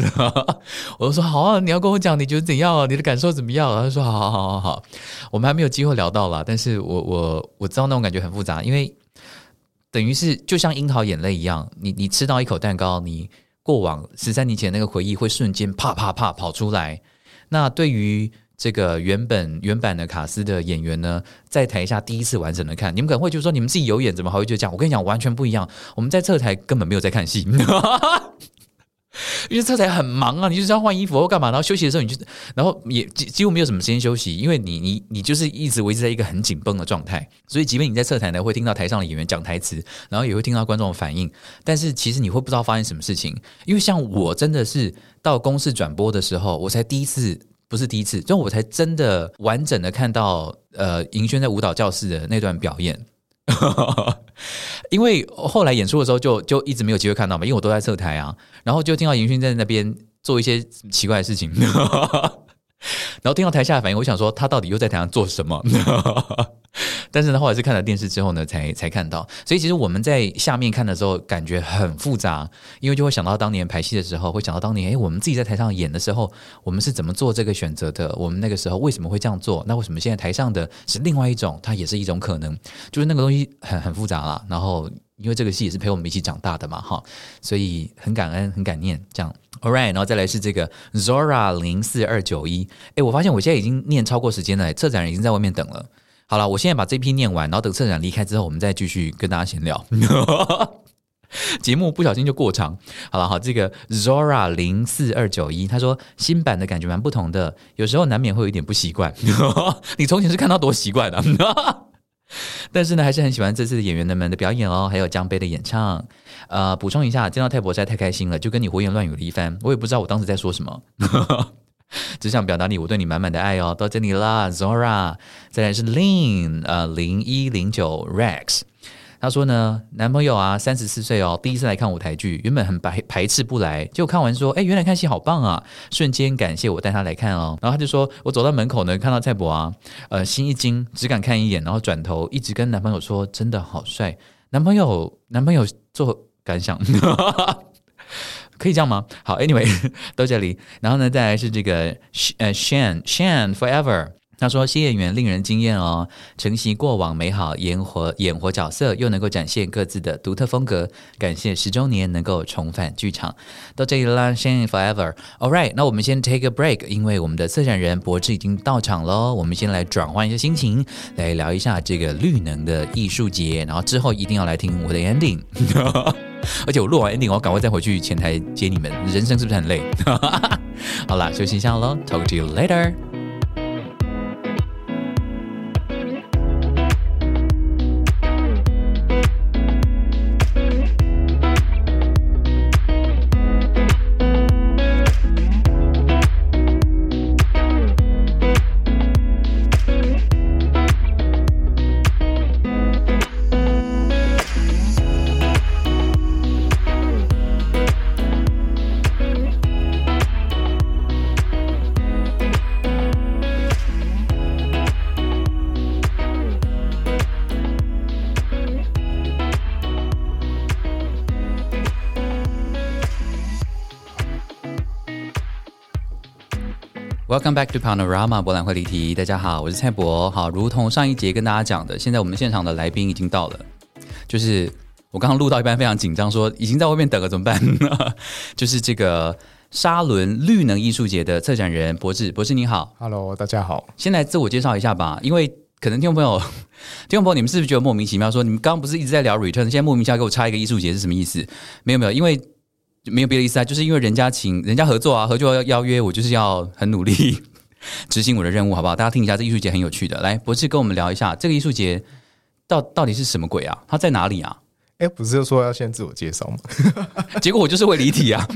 我就说好啊，你要跟我讲，你觉得怎样啊？你的感受怎么样？他说好好好好好。我们还没有机会聊到啦，但是我我我知道那种感觉很复杂，因为等于是就像樱桃眼泪一样，你你吃到一口蛋糕，你过往十三年前那个回忆会瞬间啪啪啪跑出来。那对于这个原本原版的卡斯的演员呢，在台下第一次完整的看，你们可能会就说你们自己有演，怎么还会就这样？我跟你讲，完全不一样。我们在侧台根本没有在看戏，因为侧台很忙啊，你就是要换衣服或干嘛，然后休息的时候你就，然后也几几乎没有什么时间休息，因为你你你就是一直维持在一个很紧绷的状态。所以即便你在侧台呢，会听到台上的演员讲台词，然后也会听到观众的反应，但是其实你会不知道发生什么事情。因为像我真的是到公视转播的时候，我才第一次。不是第一次，就我才真的完整的看到呃银轩在舞蹈教室的那段表演，因为后来演出的时候就就一直没有机会看到嘛，因为我都在侧台啊，然后就听到银轩在那边做一些奇怪的事情，然后听到台下的反应，我想说他到底又在台上做什么？但是呢，后来是看了电视之后呢，才才看到。所以其实我们在下面看的时候，感觉很复杂，因为就会想到当年排戏的时候，会想到当年，哎，我们自己在台上演的时候，我们是怎么做这个选择的？我们那个时候为什么会这样做？那为什么现在台上的是另外一种？它也是一种可能，就是那个东西很很复杂啦。然后因为这个戏也是陪我们一起长大的嘛，哈，所以很感恩，很感念。这样，All right，然后再来是这个 Zora 零四二九一。哎，我发现我现在已经念超过时间了，策展人已经在外面等了。好了，我现在把这批念完，然后等策展离开之后，我们再继续跟大家闲聊。节目不小心就过长。好了，好，这个 Zora 零四二九一他说新版的感觉蛮不同的，有时候难免会有一点不习惯。你从前是看到多习惯的，但是呢，还是很喜欢这次的演员们的表演哦，还有江杯的演唱。呃，补充一下，见到泰伯实在太开心了，就跟你胡言乱语了一番，我也不知道我当时在说什么。只想表达你我对你满满的爱哦，到这里啦，Zora。再来是 Lin，呃，零一零九 Rex。他说呢，男朋友啊，三十四岁哦，第一次来看舞台剧，原本很排排斥不来，结果看完说，哎，原来看戏好棒啊，瞬间感谢我带他来看哦。然后他就说我走到门口呢，看到蔡博啊，呃，心一惊，只敢看一眼，然后转头一直跟男朋友说，真的好帅。男朋友，男朋友做感想。可以这样吗？好，Anyway，到这里，然后呢，再来是这个呃，Shan Shan Forever。他说新演员令人惊艳哦，承袭过往美好，演活演活角色，又能够展现各自的独特风格。感谢十周年能够重返剧场。到这里啦，Shan Forever。All right，那我们先 take a break，因为我们的策展人博智已经到场喽。我们先来转换一下心情，来聊一下这个绿能的艺术节，然后之后一定要来听我的 ending。而且我录完 ending，我要赶快再回去前台接你们。人生是不是很累？好啦，休息一下喽，talk to you later。Welcome back to Panorama 博览会离题。大家好，我是蔡博。好，如同上一节跟大家讲的，现在我们现场的来宾已经到了。就是我刚刚录到一半非常紧张，说已经在外面等了，怎么办？就是这个沙伦绿能艺术节的策展人博士。博士你好，Hello，大家好。先来自我介绍一下吧，因为可能听众朋友、听众朋友，你们是不是觉得莫名其妙？说你们刚刚不是一直在聊 Return，现在莫名其妙给我插一个艺术节是什么意思？没有没有，因为。没有别的意思啊，就是因为人家请人家合作啊，合作要邀约我，就是要很努力执行我的任务，好不好？大家听一下，这艺术节很有趣的，来博士跟我们聊一下这个艺术节到到底是什么鬼啊？它在哪里啊？哎，不是说要先自我介绍吗？结果我就是会离题啊！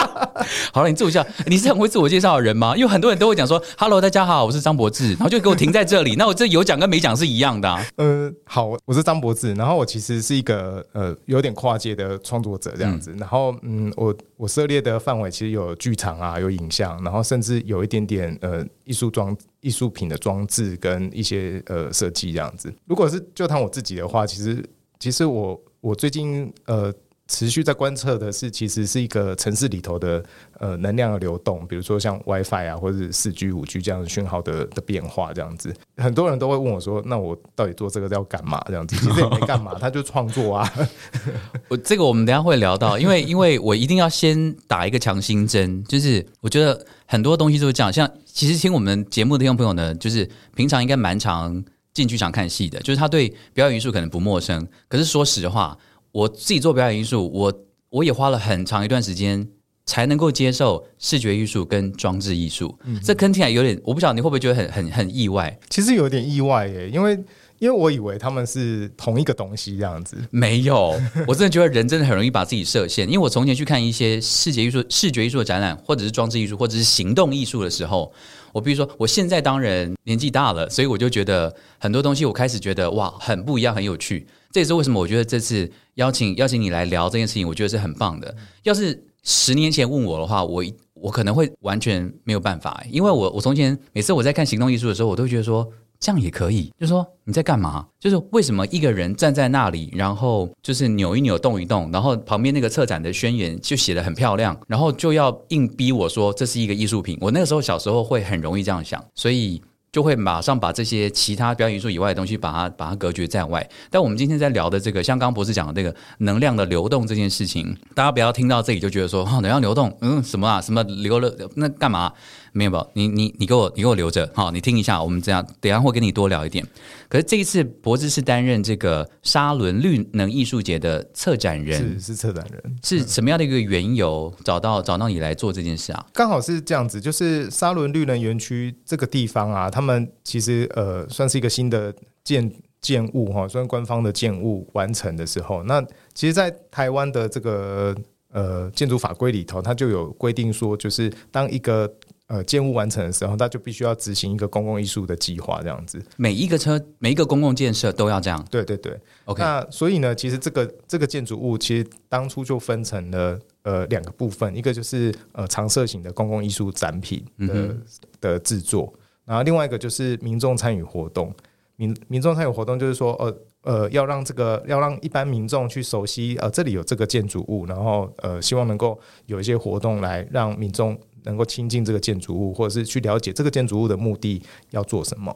好了，你自我介绍，你是很会自我介绍的人吗？因为很多人都会讲说：“Hello，大家好，我是张柏志。”然后就给我停在这里。那我这有讲跟没讲是一样的。啊呃，好，我是张柏志。然后我其实是一个呃有点跨界的创作者这样子。然后嗯，我我涉猎的范围其实有剧场啊，有影像，然后甚至有一点点呃艺术装艺术品的装置跟一些呃设计这样子。如果是就谈我自己的话，其实其实我。我最近呃持续在观测的是，其实是一个城市里头的呃能量的流动，比如说像 WiFi 啊，或者是四 G、五 G 这样的讯号的的变化，这样子，很多人都会问我说：“那我到底做这个要干嘛？”这样子，其实也没干嘛，他就创作啊。我这个我们等下会聊到，因为因为我一定要先打一个强心针，就是我觉得很多东西都是这样。像其实听我们节目的听众朋友呢，就是平常应该蛮常。进剧场看戏的，就是他对表演艺术可能不陌生。可是说实话，我自己做表演艺术，我我也花了很长一段时间才能够接受视觉艺术跟装置艺术。这听起来有点，我不晓得你会不会觉得很很很意外？其实有点意外耶，因为因为我以为他们是同一个东西这样子。没有，我真的觉得人真的很容易把自己设限。因为我从前去看一些视觉艺术、视觉艺术的展览，或者是装置艺术，或者是行动艺术的时候。我比如说，我现在当然年纪大了，所以我就觉得很多东西我开始觉得哇，很不一样，很有趣。这也是为什么我觉得这次邀请邀请你来聊这件事情，我觉得是很棒的。要是十年前问我的话，我我可能会完全没有办法，因为我我从前每次我在看行动艺术的时候，我都觉得说。这样也可以，就说你在干嘛？就是为什么一个人站在那里，然后就是扭一扭、动一动，然后旁边那个策展的宣言就写的很漂亮，然后就要硬逼我说这是一个艺术品。我那个时候小时候会很容易这样想，所以。就会马上把这些其他表演艺术以外的东西，把它把它隔绝在外。但我们今天在聊的这个，像刚博士讲的这个能量的流动这件事情，大家不要听到这里就觉得说，哦，能量流动，嗯，什么啊，什么流了，那干嘛？没有吧？你你你给我你给我留着，好，你听一下，我们这样等下会跟你多聊一点。可是这一次，博士是担任这个沙伦绿能艺术节的策展人，是是策展人，是什么样的一个缘由找到找到你来做这件事啊？刚好是这样子，就是沙伦绿能园区这个地方啊，他们其实呃算是一个新的建建物哈，算官方的建物完成的时候，那其实，在台湾的这个呃建筑法规里头，它就有规定说，就是当一个呃建物完成的时候，它就必须要执行一个公共艺术的计划，这样子。每一个车，每一个公共建设都要这样。对对对，OK。那所以呢，其实这个这个建筑物其实当初就分成了呃两个部分，一个就是呃常设型的公共艺术展品的的制作。然后另外一个就是民众参与活动，民民众参与活动就是说，呃呃，要让这个要让一般民众去熟悉，呃，这里有这个建筑物，然后呃，希望能够有一些活动来让民众能够亲近这个建筑物，或者是去了解这个建筑物的目的要做什么。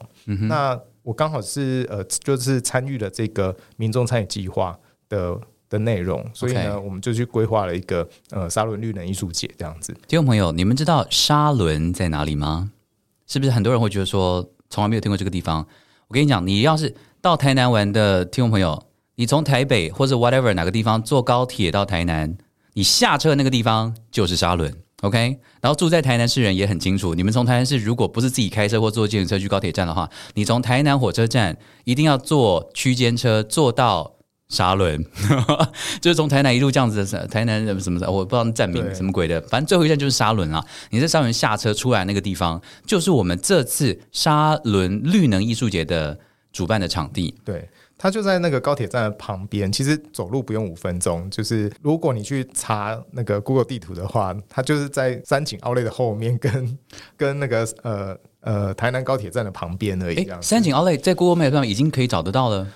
那我刚好是呃，就是参与了这个民众参与计划的的内容，所以呢，我们就去规划了一个呃沙伦绿能艺术节这样子。听众朋友，你们知道沙伦在哪里吗？是不是很多人会觉得说从来没有听过这个地方？我跟你讲，你要是到台南玩的听众朋友，你从台北或者 whatever 哪个地方坐高铁到台南，你下车那个地方就是沙仑，OK？然后住在台南市人也很清楚，你们从台南市如果不是自己开车或坐计程车去高铁站的话，你从台南火车站一定要坐区间车坐到。沙仑，就是从台南一路这样子的，台南什么什么，我不知道站名什么鬼的，反正最后一站就是沙仑啊。你在沙仑下车出来那个地方，就是我们这次沙仑绿能艺术节的主办的场地。对，它就在那个高铁站的旁边，其实走路不用五分钟。就是如果你去查那个 Google 地图的话，它就是在三井奥莱的后面，跟 跟那个呃呃台南高铁站的旁边而已。三井奥莱在 Google Map 上已经可以找得到了。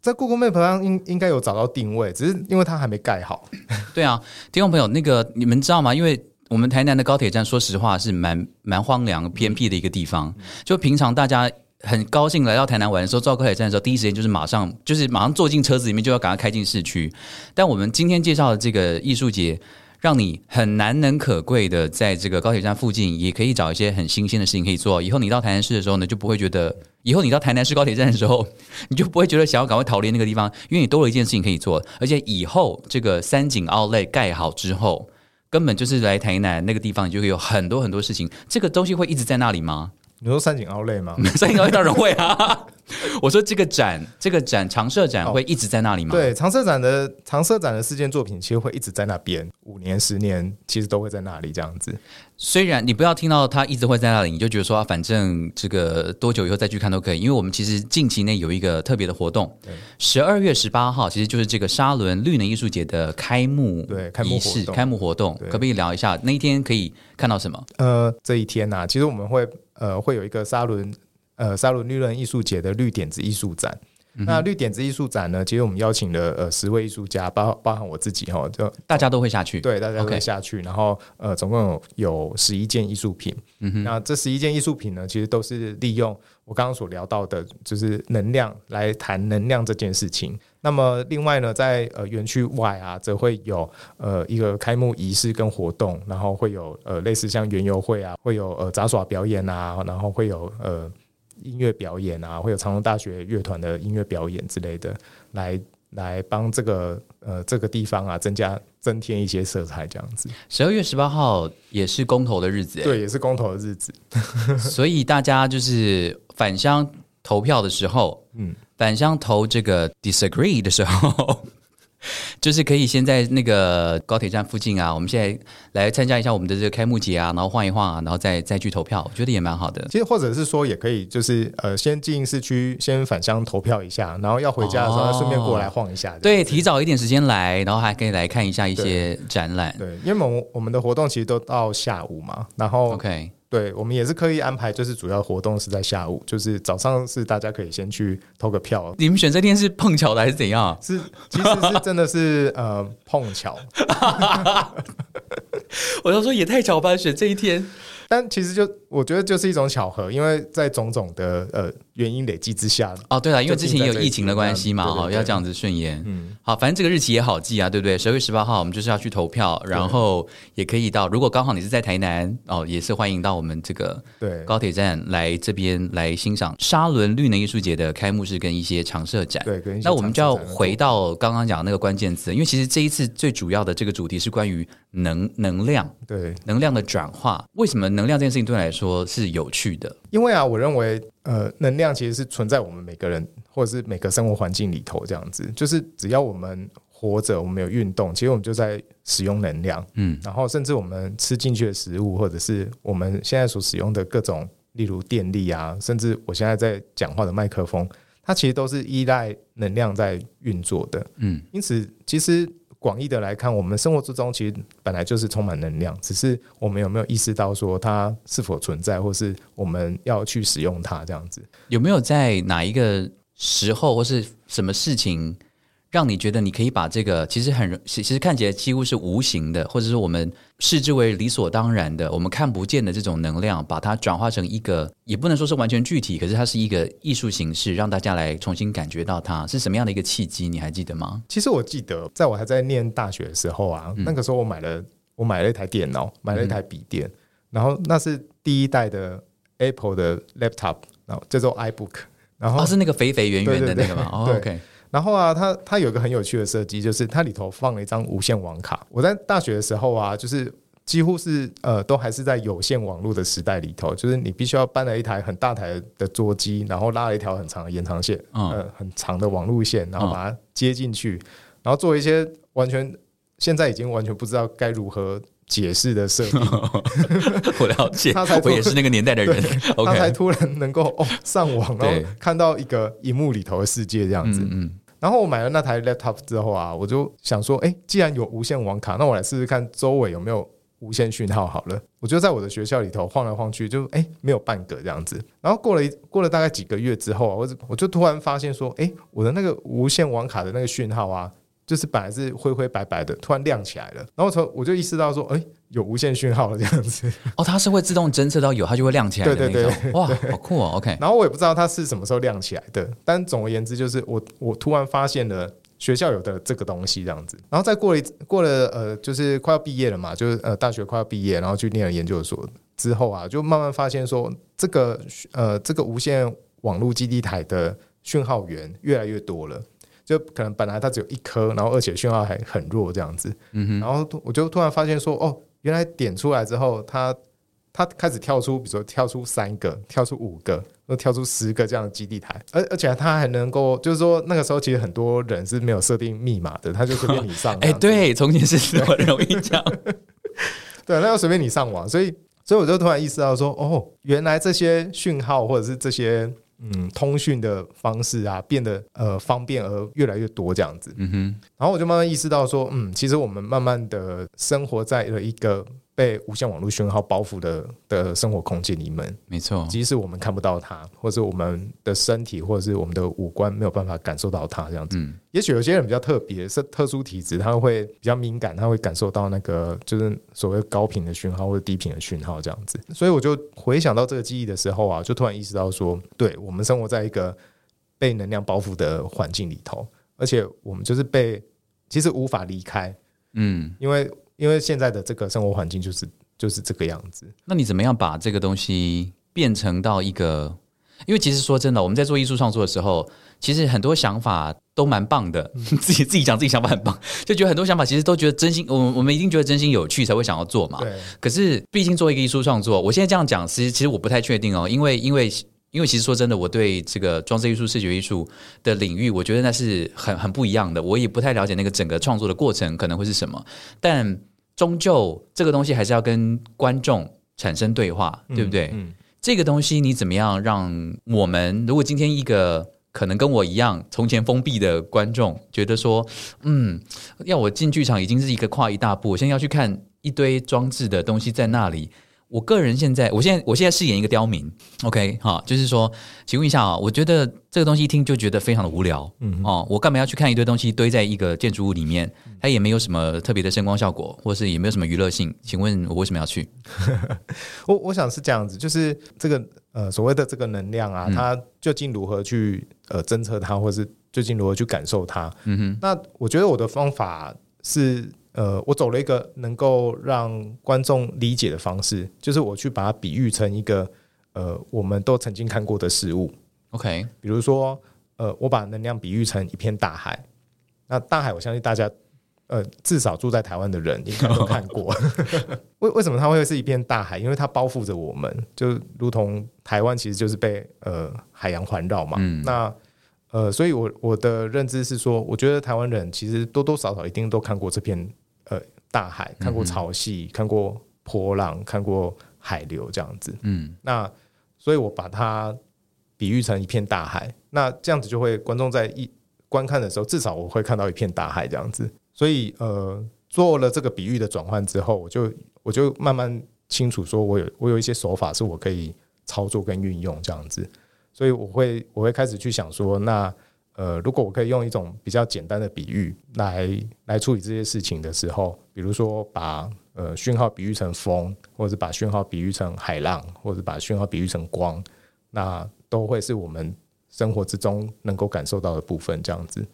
在 Google Map 上应应该有找到定位，只是因为它还没盖好。对啊，听众朋友，那个你们知道吗？因为我我们台南的高铁站，说实话是蛮蛮荒凉偏僻的一个地方。就平常大家很高兴来到台南玩的时候，到高铁站的时候，第一时间就是马上就是马上坐进车子里面，就要赶快开进市区。但我们今天介绍的这个艺术节。让你很难能可贵的在这个高铁站附近，也可以找一些很新鲜的事情可以做。以后你到台南市的时候呢，就不会觉得；以后你到台南市高铁站的时候，你就不会觉得想要赶快逃离那个地方，因为你多了一件事情可以做。而且以后这个三井奥莱盖好之后，根本就是来台南那个地方，你就会有很多很多事情。这个东西会一直在那里吗？你说三井奥累吗？三井奥莱当然会啊。我说这个展，这个展长设展会一直在那里吗？对，长设展的长设展的四件作品其实会一直在那边，五年、十年其实都会在那里这样子。虽然你不要听到它一直会在那里，你就觉得说啊反正这个多久以后再去看都可以。因为我们其实近期内有一个特别的活动，十二月十八号其实就是这个沙伦绿能艺术节的开幕对开幕式开幕活动，可不可以聊一下那一天可以看到什么？呃，这一天呢，其实我们会。呃，会有一个沙伦，呃，沙伦绿人艺术节的绿点子艺术展。那绿点子艺术展呢，其实我们邀请了呃十位艺术家，包包含我自己哈，就大家都会下去，对，大家都会下去。然后呃，总共有有十一件艺术品。那这十一件艺术品呢，其实都是利用我刚刚所聊到的，就是能量来谈能量这件事情。那么另外呢，在呃园区外啊，则会有呃一个开幕仪式跟活动，然后会有呃类似像园游会啊，会有呃杂耍表演啊，然后会有呃音乐表演啊，会有长隆大学乐团的音乐表演之类的，来来帮这个呃这个地方啊增加增添一些色彩，这样子。十二月十八号也是公投的日子，对，也是公投的日子，所以大家就是返乡投票的时候，嗯。返乡投这个 disagree 的时候，就是可以先在那个高铁站附近啊，我们现在来参加一下我们的这个开幕节啊，然后晃一晃啊，然后再再去投票，我觉得也蛮好的。其实或者是说，也可以就是呃，先进市区先返乡投票一下，然后要回家的时候顺便过来晃一下。对，提早一点时间来，然后还可以来看一下一些展览。对，因为我们我们的活动其实都到下午嘛，然后 OK。对，我们也是刻意安排，就是主要活动是在下午，就是早上是大家可以先去投个票。你们选这天是碰巧的还是怎样？是，其实是真的是 呃碰巧。我要说也太巧吧，选这一天。但其实就我觉得就是一种巧合，因为在种种的呃原因累积之下，哦，对了，因为之前也有疫情的关系嘛，哈，要这样子顺延，嗯，好，反正这个日期也好记啊，对不对？十二月十八号我们就是要去投票，然后也可以到，如果刚好你是在台南哦，也是欢迎到我们这个对。高铁站来这边来欣赏沙伦绿能艺术节的开幕式跟一些常设展。对，那我们就要回到刚刚讲那个关键词，因为其实这一次最主要的这个主题是关于能能量，对，能量的转化，为什么？能量这件事情对你来说是有趣的，因为啊，我认为呃，能量其实是存在我们每个人或者是每个生活环境里头，这样子，就是只要我们活着，我们有运动，其实我们就在使用能量，嗯，然后甚至我们吃进去的食物，或者是我们现在所使用的各种，例如电力啊，甚至我现在在讲话的麦克风，它其实都是依赖能量在运作的，嗯，因此其实。广义的来看，我们生活之中其实本来就是充满能量，只是我们有没有意识到说它是否存在，或是我们要去使用它这样子？有没有在哪一个时候或是什么事情？让你觉得你可以把这个其实很其实看起来几乎是无形的，或者说我们视之为理所当然的，我们看不见的这种能量，把它转化成一个也不能说是完全具体，可是它是一个艺术形式，让大家来重新感觉到它是什么样的一个契机？你还记得吗？其实我记得，在我还在念大学的时候啊，那个时候我买了我买了一台电脑，买了一台笔电，然后那是第一代的 Apple 的 Laptop，然后叫做 iBook，然后是那个肥肥圆圆的那个嘛？OK。然后啊，它它有一个很有趣的设计，就是它里头放了一张无线网卡。我在大学的时候啊，就是几乎是呃，都还是在有线网络的时代里头，就是你必须要搬了一台很大台的桌机，然后拉了一条很长的延长线，呃，很长的网路线，然后把它接进去，然后做一些完全现在已经完全不知道该如何解释的设计。我了解，他才我也是那个年代的人，他才突然能够哦上网，然后看到一个荧幕里头的世界这样子，嗯。然后我买了那台 laptop 之后啊，我就想说，哎，既然有无线网卡，那我来试试看周围有没有无线讯号好了。我就在我的学校里头晃来晃去，就哎没有半个这样子。然后过了一过了大概几个月之后啊，我我就突然发现说，哎，我的那个无线网卡的那个讯号啊，就是本来是灰灰白白的，突然亮起来了，然后从我就意识到说，哎，有无线讯号了这样子。哦，它是会自动侦测到有，它就会亮起来的对对那种。哇，好酷哦！OK，然后我也不知道它是什么时候亮起来的，但总而言之，就是我我突然发现了学校有的这个东西这样子，然后再过了一过了呃，就是快要毕业了嘛，就是呃大学快要毕业，然后去念了研究所之后啊，就慢慢发现说这个呃这个无线网络基地台的讯号源越来越多了。就可能本来它只有一颗，然后而且讯号还很弱这样子，嗯哼，然后我就突然发现说，哦，原来点出来之后，它它开始跳出，比如说跳出三个，跳出五个，或跳出十个这样的基地台，而而且它还能够，就是说那个时候其实很多人是没有设定密码的，它就随便你上，哎，对，从前是很容易这样。对，那要随便你上网，所以所以我就突然意识到说，哦，原来这些讯号或者是这些。嗯，通讯的方式啊，变得呃方便而越来越多这样子。嗯哼，然后我就慢慢意识到说，嗯，其实我们慢慢的生活在了一个。被无线网络讯号包覆的的生活空间里面，没错，即使我们看不到它，或者我们的身体，或者是我们的五官没有办法感受到它，这样子。嗯，也许有些人比较特别，是特殊体质，他会比较敏感，他会感受到那个就是所谓高频的讯号或者低频的讯号这样子。所以我就回想到这个记忆的时候啊，就突然意识到说，对我们生活在一个被能量包覆的环境里头，而且我们就是被其实无法离开，嗯，因为。因为现在的这个生活环境就是就是这个样子。那你怎么样把这个东西变成到一个？因为其实说真的，我们在做艺术创作的时候，其实很多想法都蛮棒的。自己自己讲自己想法很棒，就觉得很多想法其实都觉得真心。我我们一定觉得真心有趣才会想要做嘛。对。可是毕竟做一个艺术创作，我现在这样讲，其实其实我不太确定哦。因为因为因为其实说真的，我对这个装置艺术、视觉艺术的领域，我觉得那是很很不一样的。我也不太了解那个整个创作的过程可能会是什么，但。终究这个东西还是要跟观众产生对话，对不对？嗯，这个东西你怎么样让我们？如果今天一个可能跟我一样从前封闭的观众觉得说，嗯，要我进剧场已经是一个跨一大步，我现在要去看一堆装置的东西在那里。我个人现在，我现在我现在饰演一个刁民，OK，好，就是说，请问一下啊，我觉得这个东西一听就觉得非常的无聊，嗯，哦，我干嘛要去看一堆东西堆在一个建筑物里面？它也没有什么特别的声光效果，或是也没有什么娱乐性。请问我为什么要去？我我想是这样子，就是这个呃所谓的这个能量啊，它究竟如何去呃侦测它，或是究竟如何去感受它？嗯哼，那我觉得我的方法是。呃，我走了一个能够让观众理解的方式，就是我去把它比喻成一个呃，我们都曾经看过的事物。OK，比如说，呃，我把能量比喻成一片大海。那大海，我相信大家，呃，至少住在台湾的人应该都看过。为为什么它会是一片大海？因为它包覆着我们，就如同台湾其实就是被呃海洋环绕嘛。那呃，所以我我的认知是说，我觉得台湾人其实多多少少一定都看过这片。呃，大海看过潮汐，看过波浪，看过海流，这样子。嗯，那所以我把它比喻成一片大海，那这样子就会观众在一观看的时候，至少我会看到一片大海这样子。所以呃，做了这个比喻的转换之后，我就我就慢慢清楚说，我有我有一些手法是我可以操作跟运用这样子。所以我会我会开始去想说，那。呃，如果我可以用一种比较简单的比喻来来处理这些事情的时候，比如说把呃讯号比喻成风，或者把讯号比喻成海浪，或者把讯号比喻成光，那都会是我们生活之中能够感受到的部分。这样子，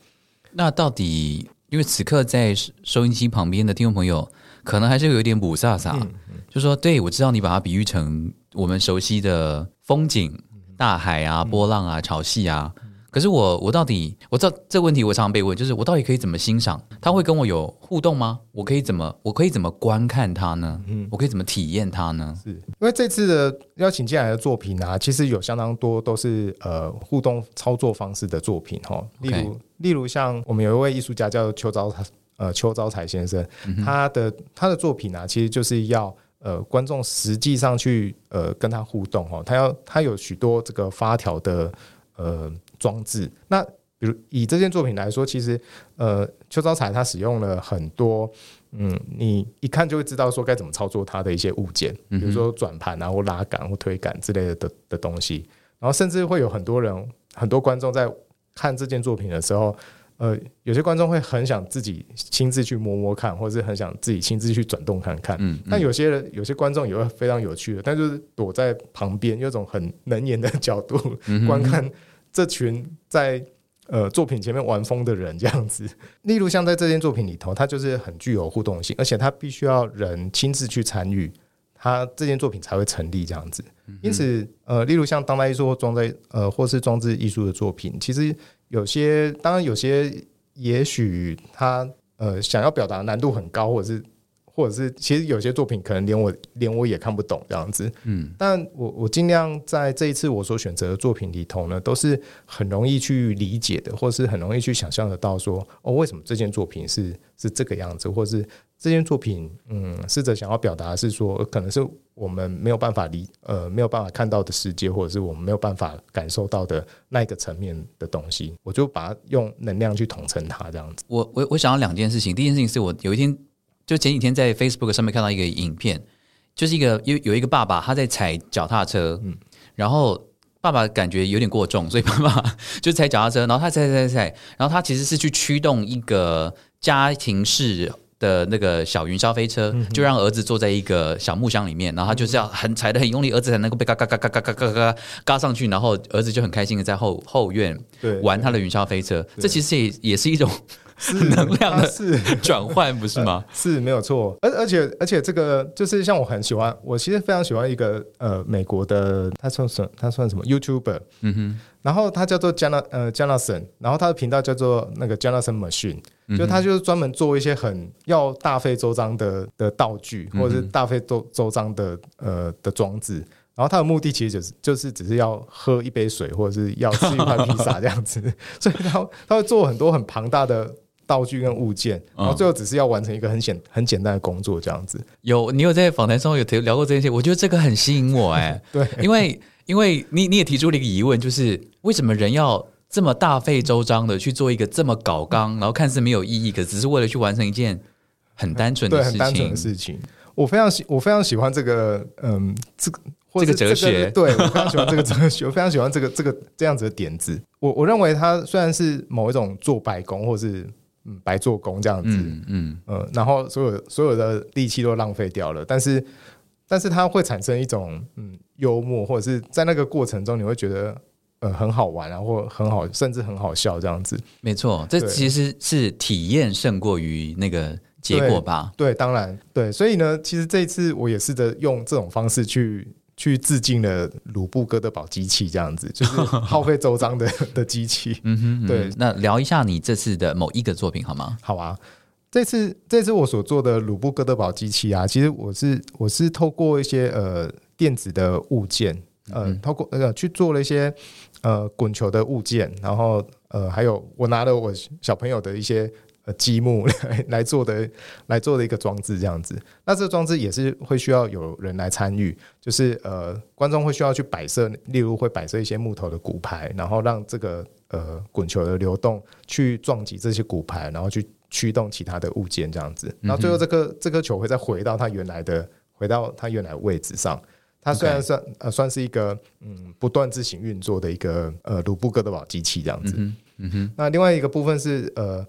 那到底因为此刻在收音机旁边的听众朋友，可能还是有一点补飒飒，就说对我知道你把它比喻成我们熟悉的风景，大海啊，波浪啊，潮汐啊。可是我我到底我知道这个问题，我常常被问，就是我到底可以怎么欣赏？他会跟我有互动吗？我可以怎么我可以怎么观看他呢？嗯，我可以怎么体验他呢？是因为这次的邀请进来的作品啊，其实有相当多都是呃互动操作方式的作品哈。例如例如像我们有一位艺术家叫邱招呃邱招财先生，他的他的作品啊，其实就是要呃观众实际上去呃跟他互动哈。他要他有许多这个发条的呃。装置，那比如以这件作品来说，其实呃，邱招财他使用了很多，嗯，你一看就会知道说该怎么操作它的一些物件，比如说转盘啊，或拉杆或推杆之类的的的东西，然后甚至会有很多人很多观众在看这件作品的时候，呃，有些观众会很想自己亲自去摸摸看，或者是很想自己亲自去转动看看。嗯，但有些人有些观众也会非常有趣的，但就是躲在旁边，用一种很能言的角度嗯观看这群在呃作品前面玩疯的人这样子。例如像在这件作品里头，它就是很具有互动性，而且它必须要人亲自去参与，它这件作品才会成立这样子。因此，呃，例如像当代艺术或装在呃或是装置艺术的作品，其实有些当然有些也许它呃想要表达难度很高，或者是或者是其实有些作品可能连我连我也看不懂这样子。嗯，但我我尽量在这一次我所选择的作品里头呢，都是很容易去理解的，或是很容易去想象得到说哦，为什么这件作品是是这个样子，或是这件作品嗯试着想要表达的是说，呃可能是我们没有办法理呃没有办法看到的世界，或者是我们没有办法感受到的那一个层面的东西，我就把它用能量去统称它这样子。我我我想要两件事情，第一件事情是我有一天就前几天在 Facebook 上面看到一个影片，就是一个有有一个爸爸他在踩脚踏车，嗯然后爸爸感觉有点过重，所以爸爸 就踩脚踏车，然后他踩踩踩踩，然后他其实是去驱动一个家庭式。的那个小云霄飞车，就让儿子坐在一个小木箱里面，然后他就是要很踩的很用力，儿子才能够被嘎嘎嘎嘎嘎嘎嘎嘎嘎上去，然后儿子就很开心的在后后院，玩他的云霄飞车。这其实也也是一种是 能量的是。转换，不是吗？是没有错，而而且而且这个就是像我很喜欢，我其实非常喜欢一个呃美国的，他算什他算什么？YouTuber，嗯哼，然后他叫做 Jana 呃 Jonathan，然后他的频道叫做那个 Jonathan Machine，就他就是专门做一些很要大费周章的的道具，或者是大费周周章的呃的装置。然后他的目的其实就是就是只是要喝一杯水，或者是要吃一块披萨这样子，所以他他会做很多很庞大的道具跟物件，然后最后只是要完成一个很简很简单的工作这样子。有你有在访谈中有提聊过这件事，我觉得这个很吸引我哎、对，因为因为你你也提出了一个疑问，就是为什么人要这么大费周章的去做一个这么搞纲，然后看似没有意义，可只是为了去完成一件很单纯的，事情，很单纯的事情。我非常喜，我非常喜欢这个，嗯，这个或者是这个哲学对我非常喜欢这个哲学，我非常喜欢这个这个这样子的点子。我我认为它虽然是某一种做白工，或是嗯白做工这样子，嗯嗯，呃，然后所有所有的力气都浪费掉了，但是但是它会产生一种嗯幽默，或者是在那个过程中你会觉得呃很好玩啊，或很好，甚至很好笑这样子。没错，这其实是体验胜过于那个结果吧。对，当然对，所以呢，其实这一次我也试着用这种方式去去致敬了鲁布哥德堡机器，这样子就是耗费周章的 的机器。嗯哼，嗯哼对那聊一下你这次的某一个作品好吗？好啊，这次这次我所做的鲁布哥德堡机器啊，其实我是我是透过一些呃电子的物件，呃，嗯透过呃去做了一些呃滚球的物件，然后呃还有我拿了我小朋友的一些。呃，积木来 来做的来做的一个装置这样子，那这个装置也是会需要有人来参与，就是呃，观众会需要去摆设，例如会摆设一些木头的骨牌，然后让这个呃滚球的流动去撞击这些骨牌，然后去驱动其他的物件这样子，然后最后这颗这颗球会再回到它原来的回到它原来的位置上。它虽然算呃算是一个嗯不断自行运作的一个呃鲁布哥德堡机器这样子，嗯哼，嗯哼，那另外一个部分是呃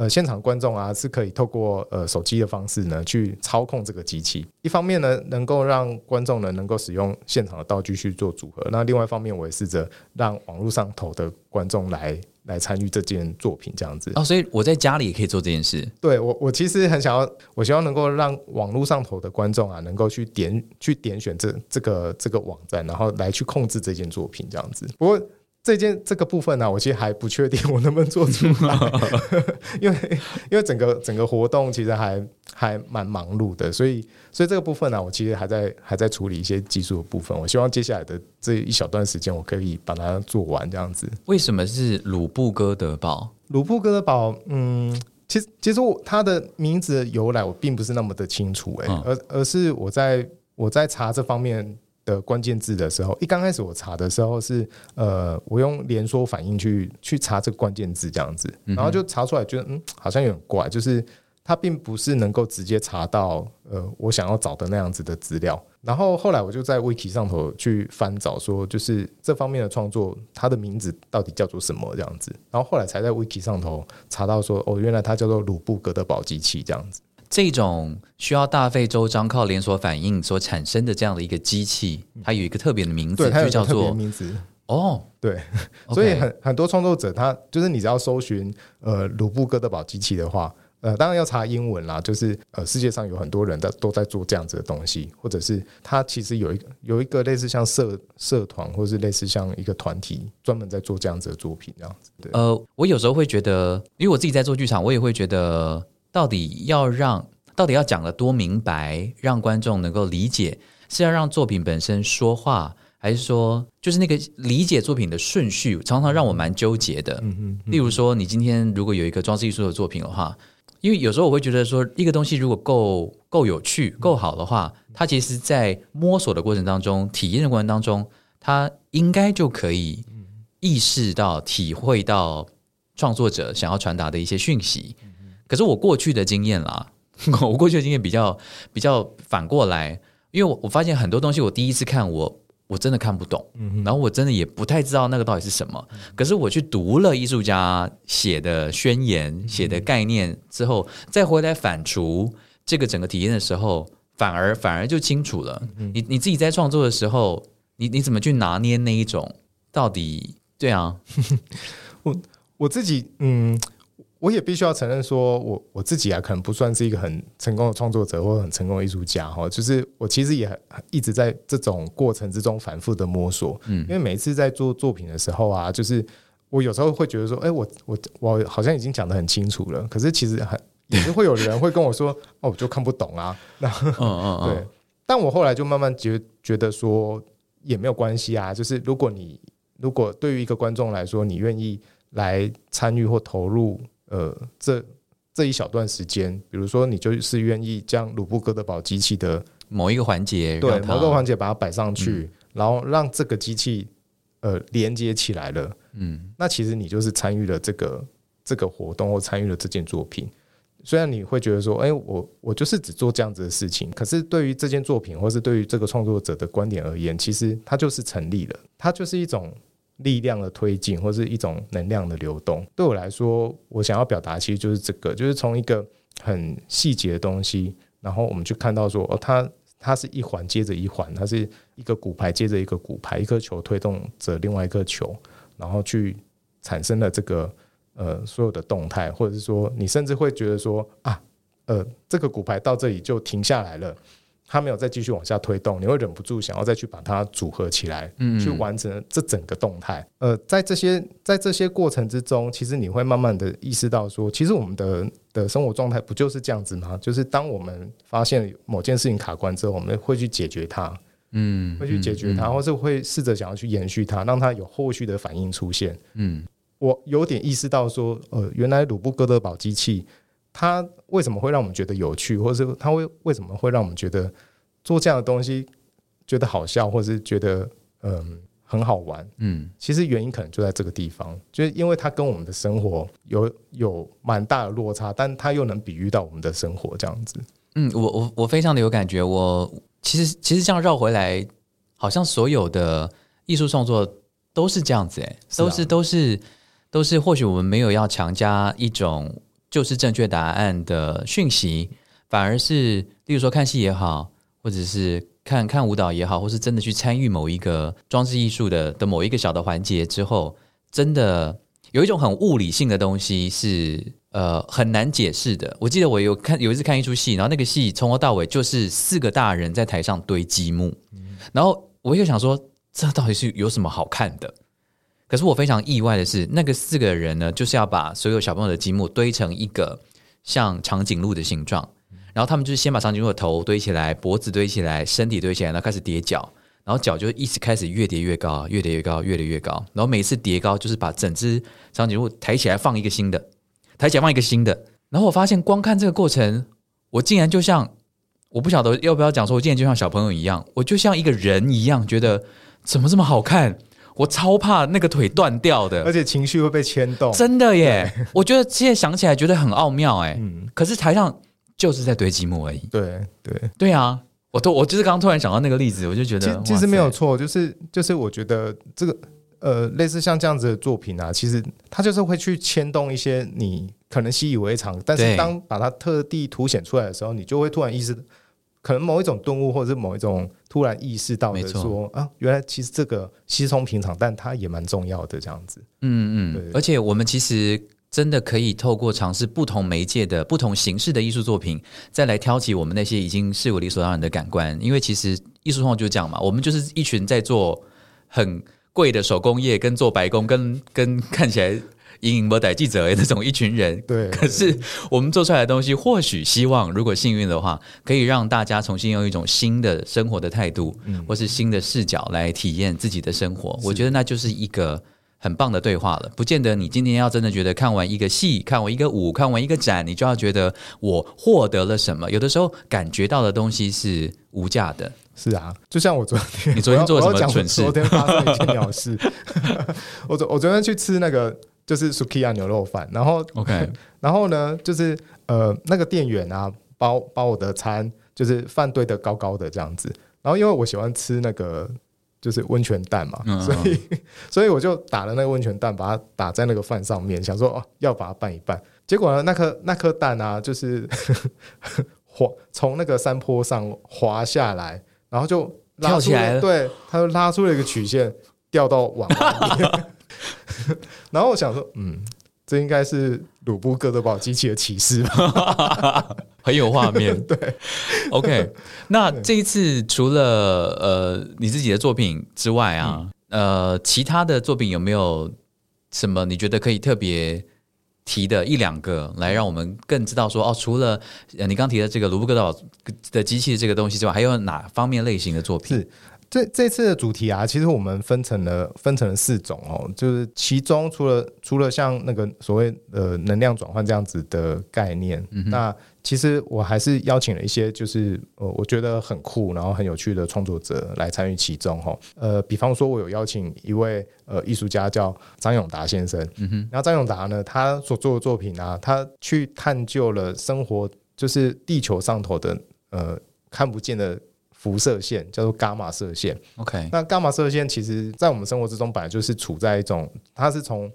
呃现场观众啊是可以透过呃手机的方式呢去操控这个机器，一方面呢能够让观众呢能够使用现场的道具去做组合，那另外一方面我也试着让网络上头的观众来来参与这件作品这样子。哦，所以我在家里也可以做这件事。对我，我其实很想要，我希望能够让网络上头的观众啊，能够去点去点选这这个这个网站，然后来去控制这件作品这样子。不过这件这个部分呢、我其实还不确定我能不能做出来，因为因为整个整个活动其实还还蛮忙碌的，所以所以这个部分呢、我其实还在还在处理一些技术的部分。我希望接下来的这一小段时间，我可以把它做完这样子。为什么是鲁布哥德堡？鲁布哥德堡，嗯，其实其实我它的名字的由来我并不是那么的清楚、欸，嗯而而是我在我在查这方面的关键字的时候，一刚开始我查的时候是呃，我用连锁反应去去查这个关键字这样子，然后就查出来觉得嗯，好像有点怪，就是。它并不是能够直接查到呃我想要找的那样子的资料。然后后来我就在 Wiki 上头去翻找，说就是这方面的创作，它的名字到底叫做什么这样子。然后后来才在 Wiki 上头查到说，哦，原来它叫做鲁布格的堡机器这样子。这种需要大费周章、靠连锁反应所产生的这样的一个机器，它有一个特别的名字，它就叫做名字。哦，对，所以很很多创作者他就是你只要搜寻呃鲁布哥德堡机器的话，呃，当然要查英文啦，就是呃世界上有很多人在都在做这样子的东西，或者是他其实有一个有一个类似像社社团，或是类似像一个团体专门在做这样子的作品这样子。对，呃，我有时候会觉得，因为我自己在做剧场，我也会觉得，到底要让，到底要讲的多明白，让观众能够理解，是要让作品本身说话，还是说，就是那个理解作品的顺序，常常让我蛮纠结的。嗯例如说，你今天如果有一个装置艺术的作品的话，因为有时候我会觉得说，一个东西如果够够有趣、够好的话，它其实在摸索的过程当中、体验的过程当中，它应该就可以意识到、体会到创作者想要传达的一些讯息。可是我过去的经验啦，我过去的经验比较比较反过来，因为我我发现很多东西，我第一次看我我真的看不懂，然后我真的也不太知道那个到底是什么。可是我去读了艺术家写的宣言、写的概念之后，再回来反刍这个整个体验的时候，反而反而就清楚了。你你自己在创作的时候，你你怎么去拿捏那一种到底？对啊，我自己嗯。我也必须要承认说我我自己啊，可能不算是一个很成功的创作者或者很成功的艺术家哈。就是我其实也很一直在这种过程之中反复的摸索，嗯，因为每一次在做作品的时候啊，就是我有时候会觉得说，哎、我我我好像已经讲的很清楚了，可是其实很也是会有人会跟我说，哦，我就看不懂啊，那嗯嗯嗯，对，但我后来就慢慢觉觉得说也没有关系啊，就是如果你如果对于一个观众来说，你愿意来参与或投入，呃，这这一小段时间，比如说你就是愿意将鲁布哥德堡机器的某一个环节，对某个环节把它摆上去，然后让这个机器呃连接起来了，嗯那其实你就是参与了这个这个活动或参与了这件作品。虽然你会觉得说，哎、我我就是只做这样子的事情，可是对于这件作品，或是对于这个创作者的观点而言，其实它就是成立了，它就是一种力量的推进，或是一种能量的流动。对我来说，我想要表达其实就是这个，就是从一个很细节的东西，然后我们去看到说，哦，它它是一环接着一环，它是一个骨牌接着一个骨牌，一颗球推动着另外一颗球，然后去产生了这个呃所有的动态，或者是说你甚至会觉得说啊，呃，这个骨牌到这里就停下来了。它没有再继续往下推动，你会忍不住想要再去把它组合起来，嗯去完成这整个动态。呃，在这些在这些过程之中，其实你会慢慢的意识到说，其实我们的的生活状态不就是这样子吗？就是当我们发现某件事情卡关之后，我们会去解决它，嗯，会去解决它，或是会试着想要去延续它，让它有后续的反应出现。嗯我有点意识到说，呃，原来鲁布哥德堡机器它为什么会让我们觉得有趣，或者是它会为什么会让我们觉得做这样的东西觉得好笑，或是觉得嗯、很好玩？嗯其实原因可能就在这个地方，就是因为它跟我们的生活有有蛮大的落差，但它又能比喻到我们的生活这样子。嗯，我我我非常的有感觉。我其实其实这样绕回来，好像所有的艺术创作都是这样子，哎，啊都是都是都是，或许我们没有要强加一种就是正确答案的讯息，反而是例如说看戏也好，或者是看看舞蹈也好，或是真的去参与某一个装置艺术的的某一个小的环节之后，真的有一种很物理性的东西是呃很难解释的。我记得我有看有一次看一出戏，然后那个戏从头到尾就是四个大人在台上堆积木，然后我就想说，这到底是有什么好看的？可是我非常意外的是，那个四个人呢，就是要把所有小朋友的积木堆成一个像长颈鹿的形状，然后他们就是先把长颈鹿的头堆起来，脖子堆起来，身体堆起来，然后开始叠脚，然后脚就一直开始越叠越高，越叠越高，越叠越高，然后每次叠高就是把整只长颈鹿抬起来放一个新的，抬起来放一个新的，然后我发现光看这个过程，我竟然就像我不晓得要不要讲说，我竟然就像小朋友一样，我就像一个人一样，觉得怎么这么好看。我超怕那个腿断掉的，而且情绪会被牵动。真的耶！我觉得现在想起来觉得很奥妙哎。嗯，可是台上就是在堆积木而已。对对，对啊，我都我就是刚刚突然想到那个例子，我就觉得其其实没有错，就是就是我觉得这个呃类似像这样子的作品啊，其实它就是会去牵动一些你可能习以为常，但是当把它特地凸显出来的时候，你就会突然意识，可能某一种顿悟，或者是某一种突然意识到的没错说啊，原来其实这个稀松平常，但它也蛮重要的这样子。嗯对嗯，而且我们其实真的可以透过尝试不同媒介的不同形式的艺术作品，再来挑起我们那些已经是我理所当然的感官。因为其实艺术创作就是这样嘛，我们就是一群在做很贵的手工业，跟做白工，跟跟看起来。隐隐不逮记者的那种一群人，对可是我们做出来的东西，或许希望如果幸运的话，可以让大家重新用一种新的生活的态度，或是新的视角来体验自己的生活。我觉得那就是一个很棒的对话了。不见得你今天要真的觉得看完一个戏、看完一个舞、看完一个展，你就要觉得我获得了什么。有的时候感觉到的东西是无价的。是啊，就像我昨天，你昨天做了什么蠢事昨天发生的一件鸟事。我昨我昨天去吃那个就是 Sukiya 牛肉饭，然后 OK，然后呢，就是呃那个店员啊，把我把我的餐就是饭堆得高高的这样子，然后因为我喜欢吃那个就是温泉蛋嘛，所以 所以我就打了那个温泉蛋，把它打在那个饭上面，想说哦要把它拌一拌。结果呢，那颗那颗蛋啊，就是 滑从那个山坡上滑下来，然后就拉出跳起来了。对，它就拉出了一个曲线，掉到碗里面。然后我想说，嗯，这应该是鲁布哥德堡机器的启示吧？很有画面。对，OK。那这一次除了呃你自己的作品之外啊，呃，其他的作品有没有什么你觉得可以特别提的一两个，来让我们更知道说哦，除了呃你刚提的这个卢布格岛的机器这个东西之外，还有哪方面类型的作品？是这这次的主题啊，其实我们分成了分成了四种哦，就是其中除了除了像那个所谓呃能量转换这样子的概念，那其实我还是邀请了一些就是呃我觉得很酷然后很有趣的创作者来参与其中哈。呃，比方说我有邀请一位呃艺术家叫张永达先生，嗯哼，然后张永达呢，他所做的作品啊，他去探究了生活就是地球上头的呃看不见的。辐射线叫做伽马射线，OK，那伽马射线其实在我们生活之中本来就是处在一种，它是从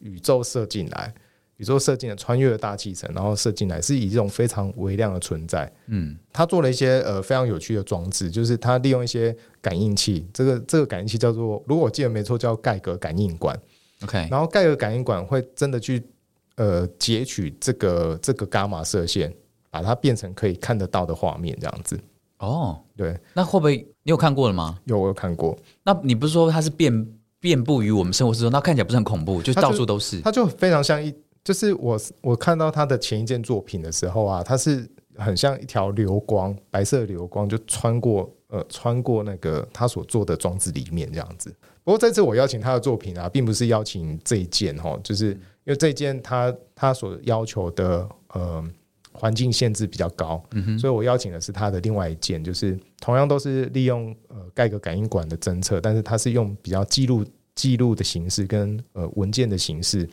宇宙射进来，宇宙射进来，穿越了大气层，然后射进来，是以这种非常微量的存在。嗯它做了一些呃非常有趣的装置，就是它利用一些感应器，这个这个感应器叫做，如果我记得没错，叫盖格感应管。，OK，然后盖格感应管会真的去呃截取这个这个伽马射线，把它变成可以看得到的画面，这样子。哦，对，那会不会你有看过了吗？有我有看过。那你不是说它是遍遍布于我们生活之中，那看起来不是很恐怖，就它就到处都是。它就非常像一，就是我我看到他的前一件作品的时候啊，它是很像一条流光，白色流光就穿过呃穿过那个他所做的装置里面这样子。不过这次我邀请他的作品啊，并不是邀请这一件哦，就是因为这一件他他所要求的呃环境限制比较高，所以我邀请的是他的另外一件，就是同样都是利用呃盖格感应管的侦测，但是它是用比较记录记录的形式跟呃文件的形式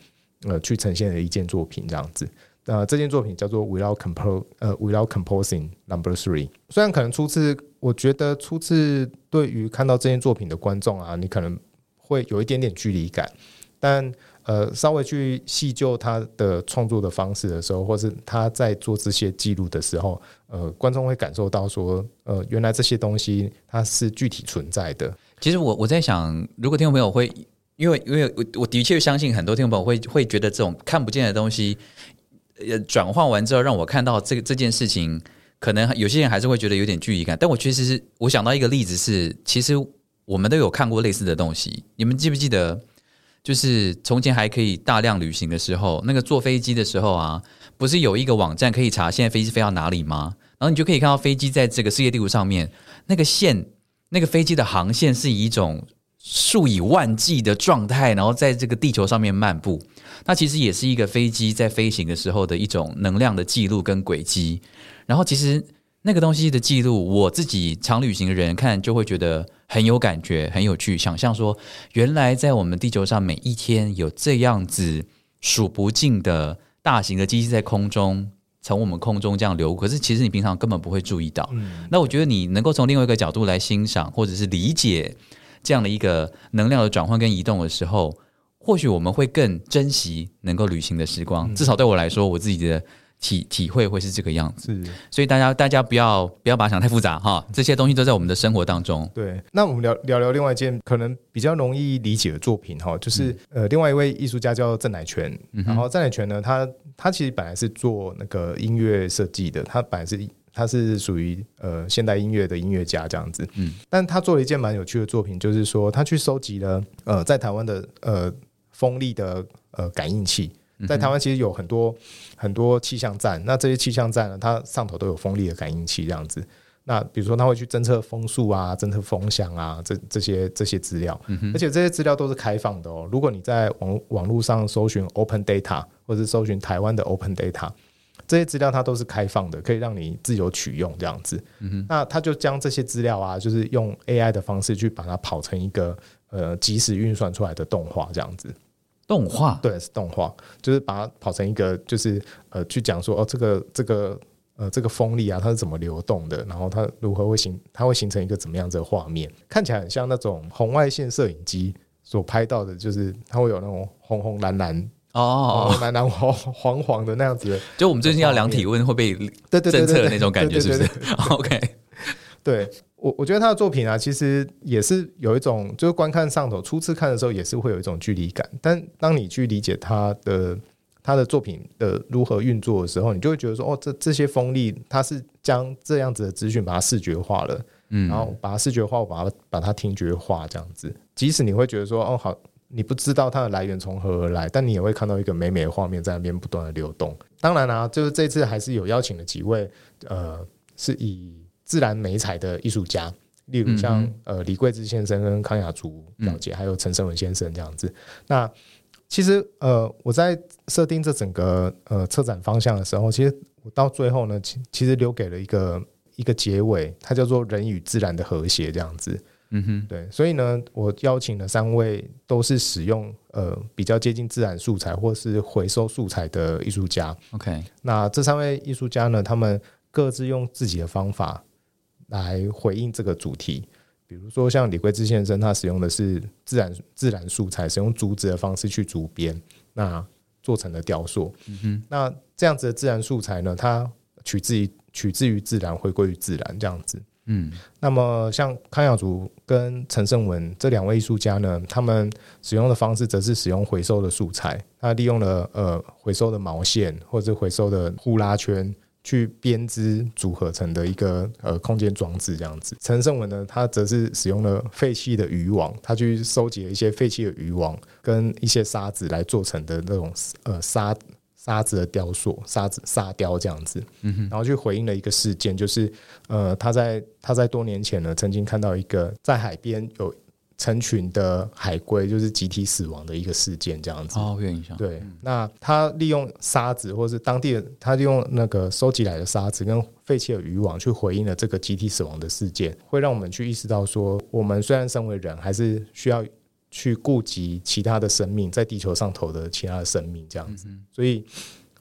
呃去呈现的一件作品这样子。那这件作品叫做 Without Compose 呃 Without Composing Number Three。虽然可能初次，我觉得初次对于看到这件作品的观众啊，你可能会有一点点距离感，但呃稍微去细究他的创作的方式的时候，或是他在做这些记录的时候，呃，观众会感受到说，呃，原来这些东西它是具体存在的。其实我我在想，如果听众朋友会，因为因为我我的确相信很多听众朋友会会觉得这种看不见的东西，呃，转换完之后让我看到这个这件事情，可能有些人还是会觉得有点距离感。但我其实是我想到一个例子是，其实我们都有看过类似的东西。你们记不记得？就是从前还可以大量旅行的时候，那个坐飞机的时候啊，不是有一个网站可以查现在飞机飞到哪里吗？然后你就可以看到飞机在这个世界地图上面那个线，那个飞机的航线是以一种数以万计的状态，然后在这个地球上面漫步。那其实也是一个飞机在飞行的时候的一种能量的记录跟轨迹。然后其实那个东西的记录，我自己常旅行的人看就会觉得很有感觉、很有趣。想象说，原来在我们地球上每一天有这样子数不尽的大型的机器在空中从我们空中这样流，可是其实你平常根本不会注意到。嗯，那我觉得你能够从另外一个角度来欣赏，或者是理解这样的一个能量的转换跟移动的时候，或许我们会更珍惜能够旅行的时光。至少对我来说，我自己的体体会会是这个样子。所以大家大家不要不要把它想太复杂哈，这些东西都在我们的生活当中。对，那我们聊聊聊另外一件可能比较容易理解的作品哈，就是、呃，另外一位艺术家叫郑乃全，然后郑乃全呢，他他其实本来是做那个音乐设计的，他本来是他是属于呃现代音乐的音乐家这样子，嗯，但他做了一件蛮有趣的作品，就是说他去收集了呃在台湾的呃风力的呃感应器。在台湾其实有很多很多气象站，那这些气象站呢，它上头都有风力的感应器这样子。那比如说，它会去侦测风速啊、侦测风向啊，这这些这些资料，而且这些资料都是开放的哦。如果你在网网络上搜寻 Open Data，或者是搜寻台湾的 Open Data，这些资料它都是开放的，可以让你自由取用这样子。那它就将这些资料啊，就是用 AI 的方式去把它跑成一个呃即时运算出来的动画这样子。动画。对，是动画，就是把它跑成一个，就是呃，去讲说哦，这个这个呃，这个风力啊，它是怎么流动的，然后它如何会形，它会形成一个怎么样子的画面，看起来很像那种红外线摄影机所拍到的，就是它会有那种红红蓝蓝、哦哦，蓝蓝黄黄黄的那样子的，就我们最近要量体温会被对对对侦测的对对那种感觉，是不对是？OK，对我，我觉得他的作品啊，其实也是有一种，就是观看上头，初次看的时候也是会有一种距离感。但当你去理解他的他的作品的如何运作的时候，你就会觉得说，哦，这这些风力，它是将这样子的资讯把它视觉化了，嗯然后把它视觉化，我把它把它听觉化，这样子。即使你会觉得说，哦，好，你不知道它的来源从何而来，但你也会看到一个美美的画面在那边不断的流动。当然啦、就是这次还是有邀请了几位，呃，是以自然美彩的艺术家，例如像、呃李桂芝先生跟康雅竹表姐，还有陈胜文先生这样子。那其实呃，我在设定这整个呃策展方向的时候，其实我到最后呢，其其实留给了一个一个结尾，它叫做人与自然的和谐这样子。嗯哼，对，所以呢，我邀请了三位都是使用呃比较接近自然素材或是回收素材的艺术家。，OK，那这三位艺术家呢，他们各自用自己的方法来回应这个主题。比如说，像李桂芝先生，他使用的是自然自然素材，使用竹子的方式去竹编，那做成了雕塑。嗯那这样子的自然素材呢，它取自于取自于自然，回归于自然这样子。嗯那么像康耀竹跟陈胜文这两位艺术家呢，他们使用的方式则是使用回收的素材，他利用了呃回收的毛线或者回收的呼啦圈去编织组合成的一个呃空间装置这样子。陈胜文呢，他则是使用了废弃的渔网，他去收集了一些废弃的渔网跟一些沙子来做成的那种呃沙。沙子的雕塑，沙子沙雕这样子，然后去回应了一个事件，就是呃，他在他在多年前呢，曾经看到一个在海边有成群的海龟，就是集体死亡的一个事件，这样子。哦，有印象，对，那他利用沙子，或是当地的他利用那个收集来的沙子跟废弃的渔网去回应了这个集体死亡的事件，会让我们去意识到说，我们虽然身为人，还是需要去顾及其他的生命，在地球上头的其他的生命这样子。所以，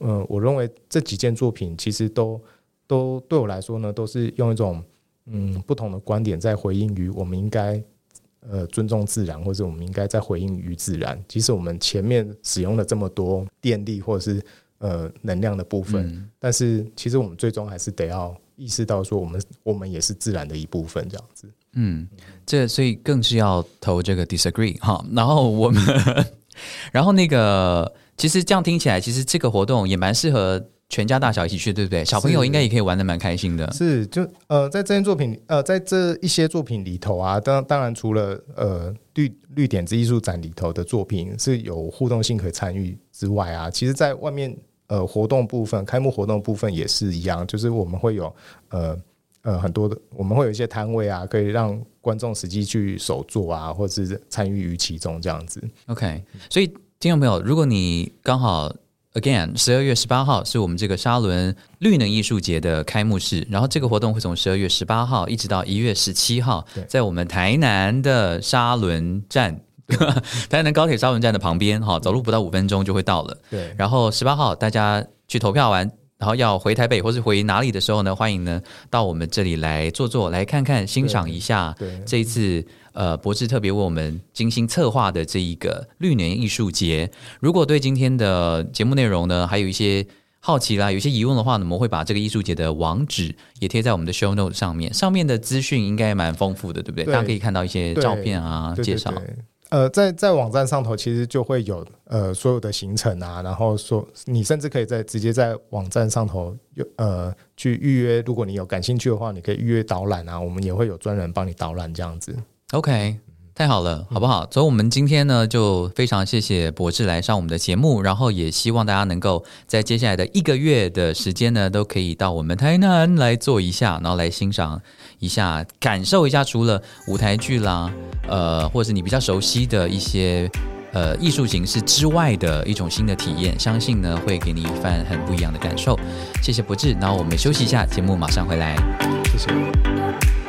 嗯、我认为这几件作品其实都都对我来说呢，都是用一种嗯不同的观点在回应于我们应该呃尊重自然，或者我们应该在回应于自然。其实我们前面使用了这么多电力或者是呃能量的部分，但是其实我们最终还是得要意识到说，我们我们也是自然的一部分，这样子。嗯，这所以更是要投这个 disagree 哈。然后我们，然后那个其实这样听起来，其实这个活动也蛮适合全家大小一起去，对不对？小朋友应该也可以玩的蛮开心的。是，就呃，在这件作品呃，在这一些作品里头啊，当当然除了呃绿绿点子艺术展里头的作品是有互动性可以参与之外啊，其实在外面呃活动部分，开幕活动部分也是一样，就是我们会有呃呃很多的，我们会有一些摊位啊，可以让观众实际去手做啊，或者是参与于其中这样子。OK，所以听众朋友，如果你刚好 again 十二月十八号是我们这个沙伦绿能艺术节的开幕式，然后这个活动会从十二月十八号一直到一月十七号对，在我们台南的沙伦站。台南高铁沙伦站的旁边，哈，走路不到五分钟就会到了。对，然后十八号大家去投票完，然后要回台北或是回哪里的时候呢，欢迎呢到我们这里来坐坐，来看看欣赏一下这一次呃博智特别为我们精心策划的这一个绿年艺术节。如果对今天的节目内容呢，还有一些好奇啦，有一些疑问的话呢，我们会把这个艺术节的网址也贴在我们的 show note 上面，上面的资讯应该蛮丰富的，对不对？对大家可以看到一些照片啊，介绍。对对呃，在在网站上头其实就会有呃所有的行程啊，然后说你甚至可以在直接在网站上头有呃去预约，如果你有感兴趣的话，你可以预约导览啊，我们也会有专人帮你导览这样子。OK，太好了，好不好？所以，我们今天呢，就非常谢谢博士来上我们的节目，然后也希望大家能够在接下来的一个月的时间呢，都可以到我们台南来做一下，然后来欣赏一下，感受一下除了舞台剧啦，呃，或者是你比较熟悉的一些。呃，艺术形式之外的一种新的体验，相信呢会给你一番很不一样的感受。谢谢博智，然后我们休息一下，节目马上回来。谢谢。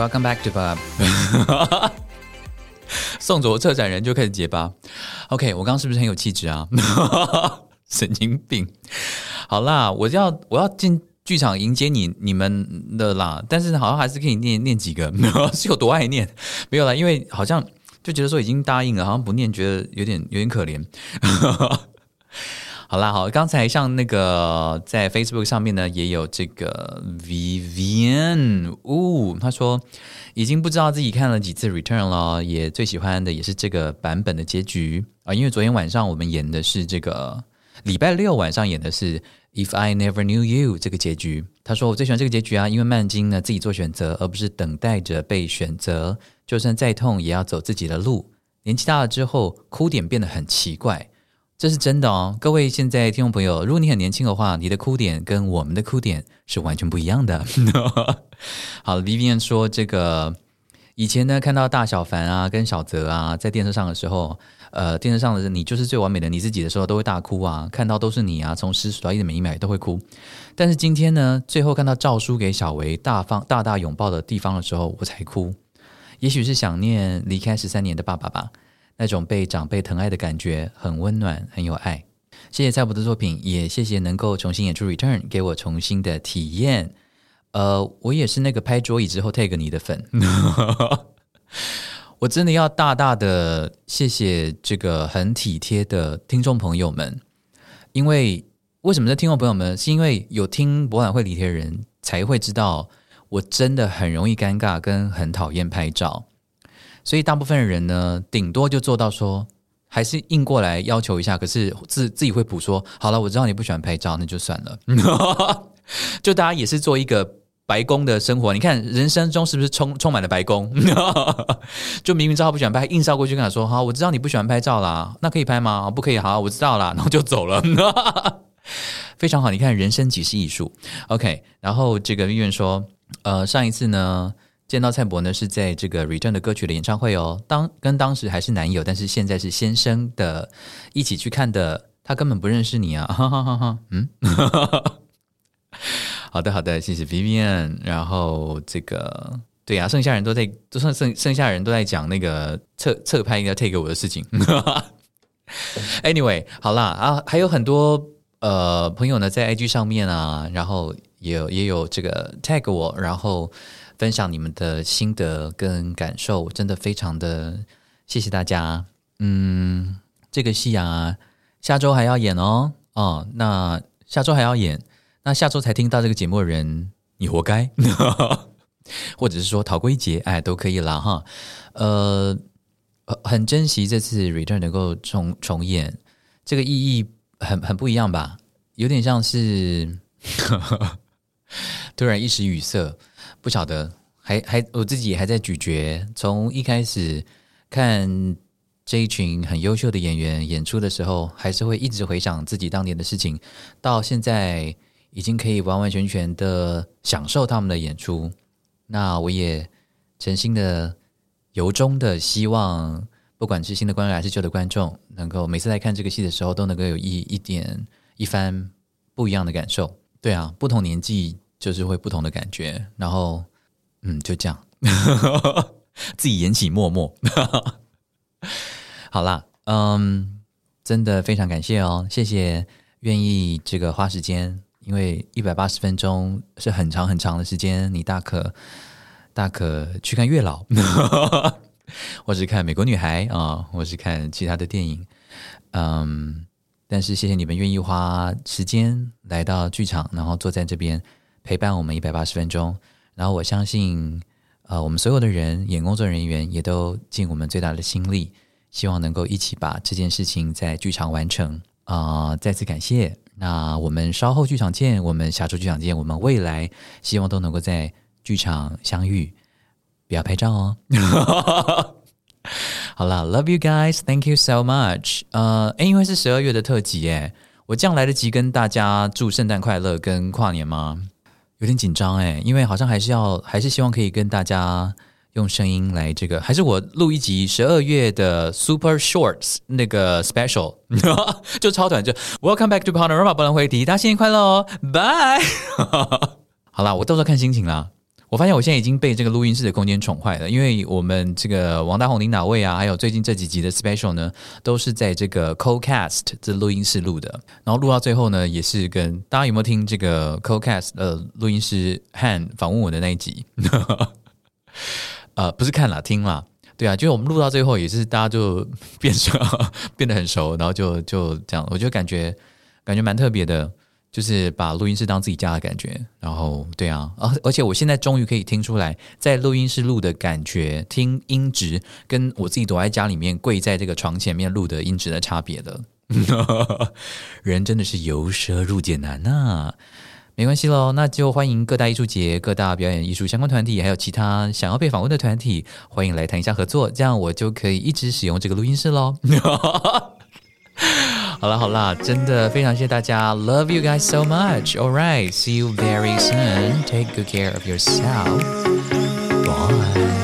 Welcome back to Bob。送走策展人就开始结巴。OK，我刚刚是不是很有气质啊？神经病。好啦，我要我要进剧场迎接你你们的啦，但是好像还是可以念念几个，是有多爱念？没有啦，因为好像就觉得说已经答应了，好像不念觉得有点有点可怜。好啦，好，刚才像那个在 Facebook 上面呢，也有这个 Vivian，呜、他说已经不知道自己看了几次 Return 了，也最喜欢的也是这个版本的结局啊，因为昨天晚上我们演的是这个，礼拜六晚上演的是 If I Never Knew You 这个结局。他说我最喜欢这个结局啊，因为曼金呢自己做选择，而不是等待着被选择，就算再痛也要走自己的路。年纪大了之后，哭点变得很奇怪。这是真的哦，各位现在听众朋友，如果你很年轻的话，你的哭点跟我们的哭点是完全不一样的。好，Vivian 说这个以前呢，看到大小凡啊跟小泽啊在电视上的时候，呃，电视上的你就是最完美的你自己的时候，都会大哭啊，看到都是你啊，从十数到一的每一秒都会哭。但是今天呢，最后看到赵叔给小维大方大大拥抱的地方的时候，我才哭。也许是想念离开十三年的爸爸吧。那种被长辈疼爱的感觉很温暖，很有爱。谢谢蔡博的作品，也谢谢能够重新演出《Return》，给我重新的体验。呃，我也是那个拍桌椅之后 take 你的粉，我真的要大大的谢谢这个很体贴的听众朋友们，因为为什么在听众朋友们，是因为有听博览会里的人才会知道，我真的很容易尴尬，跟很讨厌拍照。所以大部分的人呢，顶多就做到说，还是硬过来要求一下，可是自自己会补说，好了，我知道你不喜欢拍照，那就算了。就大家也是做一个白宫的生活，你看人生中是不是充充满了白宫？就明明知道不喜欢拍，硬照过去跟他说，好，我知道你不喜欢拍照啦，那可以拍吗？不可以，好，我知道啦，然后就走了。非常好，你看人生即是艺术。OK，然后这个医院说，呃，上一次呢。见到蔡博呢，是在这个 Return 的歌曲的演唱会哦，当跟当时还是男友，但是现在是先生的，一起去看的，他根本不认识你啊，哈哈哈哈，嗯，好的好的，谢谢 Vivian，然后这个对呀、啊，剩下人都在，就剩剩剩下人都在讲那个侧侧拍应该 take 我的事情，Anyway，好啦啊，还有很多呃朋友呢在 IG 上面啊，然后也有也有这个 tag 我，然后。分享你们的心得跟感受，真的非常的谢谢大家。嗯，这个戏啊，下周还要演哦。哦，那下周还要演，那下周才听到这个节目的人，你活该。或者是说逃过一劫，哎，都可以啦哈。呃，很珍惜这次 return 能够重重演，这个意义很很不一样吧？有点像是 突然一时语塞，不晓得，还还我自己还在咀嚼。从一开始看这一群很优秀的演员演出的时候，还是会一直回想自己当年的事情，到现在已经可以完完全全的享受他们的演出。那我也诚心的、由衷的希望，不管是新的观众还是旧的观众，能够每次来看这个戏的时候，都能够有一一点一番不一样的感受。对啊，不同年纪就是会不同的感觉。然后，嗯，就这样，自己演起默默。好啦，嗯，真的非常感谢哦，谢谢愿意这个花时间。因为一百八十分钟是很长很长的时间，你大可大可去看月老，或是看美国女孩啊，或是看其他的电影，嗯，但是谢谢你们愿意花时间来到剧场，然后坐在这边陪伴我们一百八十分钟，然后我相信，呃，我们所有的人演工作人员也都尽我们最大的心力，希望能够一起把这件事情在剧场完成啊！再次感谢。那我们稍后剧场见，我们下周剧场见，我们未来希望都能够在剧场相遇，不要拍照哦。好了，Love you guys，Thank you so much。呃，因为是十二月的特辑，哎，我这样来得及跟大家祝圣诞快乐跟跨年吗？有点紧张哎，因为好像还是要，还是希望可以跟大家。用声音来这个，还是我录一集十二月的 Super Shorts 那个 Special，就超短，就 Welcome back to Panorama 不能回题，大家新年快乐哦，拜。好啦，我到时候看心情啦。我发现我现在已经被这个录音室的空间宠坏了，因为我们这个王大宏领导位啊，还有最近这几集的 Special 呢，都是在这个 Co-Cast 这录音室录的。然后录到最后呢，也是跟大家有没有听这个 Co-Cast 呃录音师和访问我的那一集？呃，不是看了听了，对啊，就是我们录到最后也是大家就变熟，变得很熟，然后就就这样，我就感觉感觉蛮特别的，就是把录音室当自己家的感觉。然后对啊，而而且我现在终于可以听出来，在录音室录的感觉，听音质跟我自己躲在家里面跪在这个床前面录的音质的差别了。人真的是由奢入俭难呐。没关系喽，那就欢迎各大艺术节、各大表演艺术相关团体，还有其他想要被访问的团体，欢迎来谈一下合作，这样我就可以一直使用这个录音室喽。好了好了，真的非常谢谢大家，Love you guys so much. All right, see you very soon. Take good care of yourself. Bye.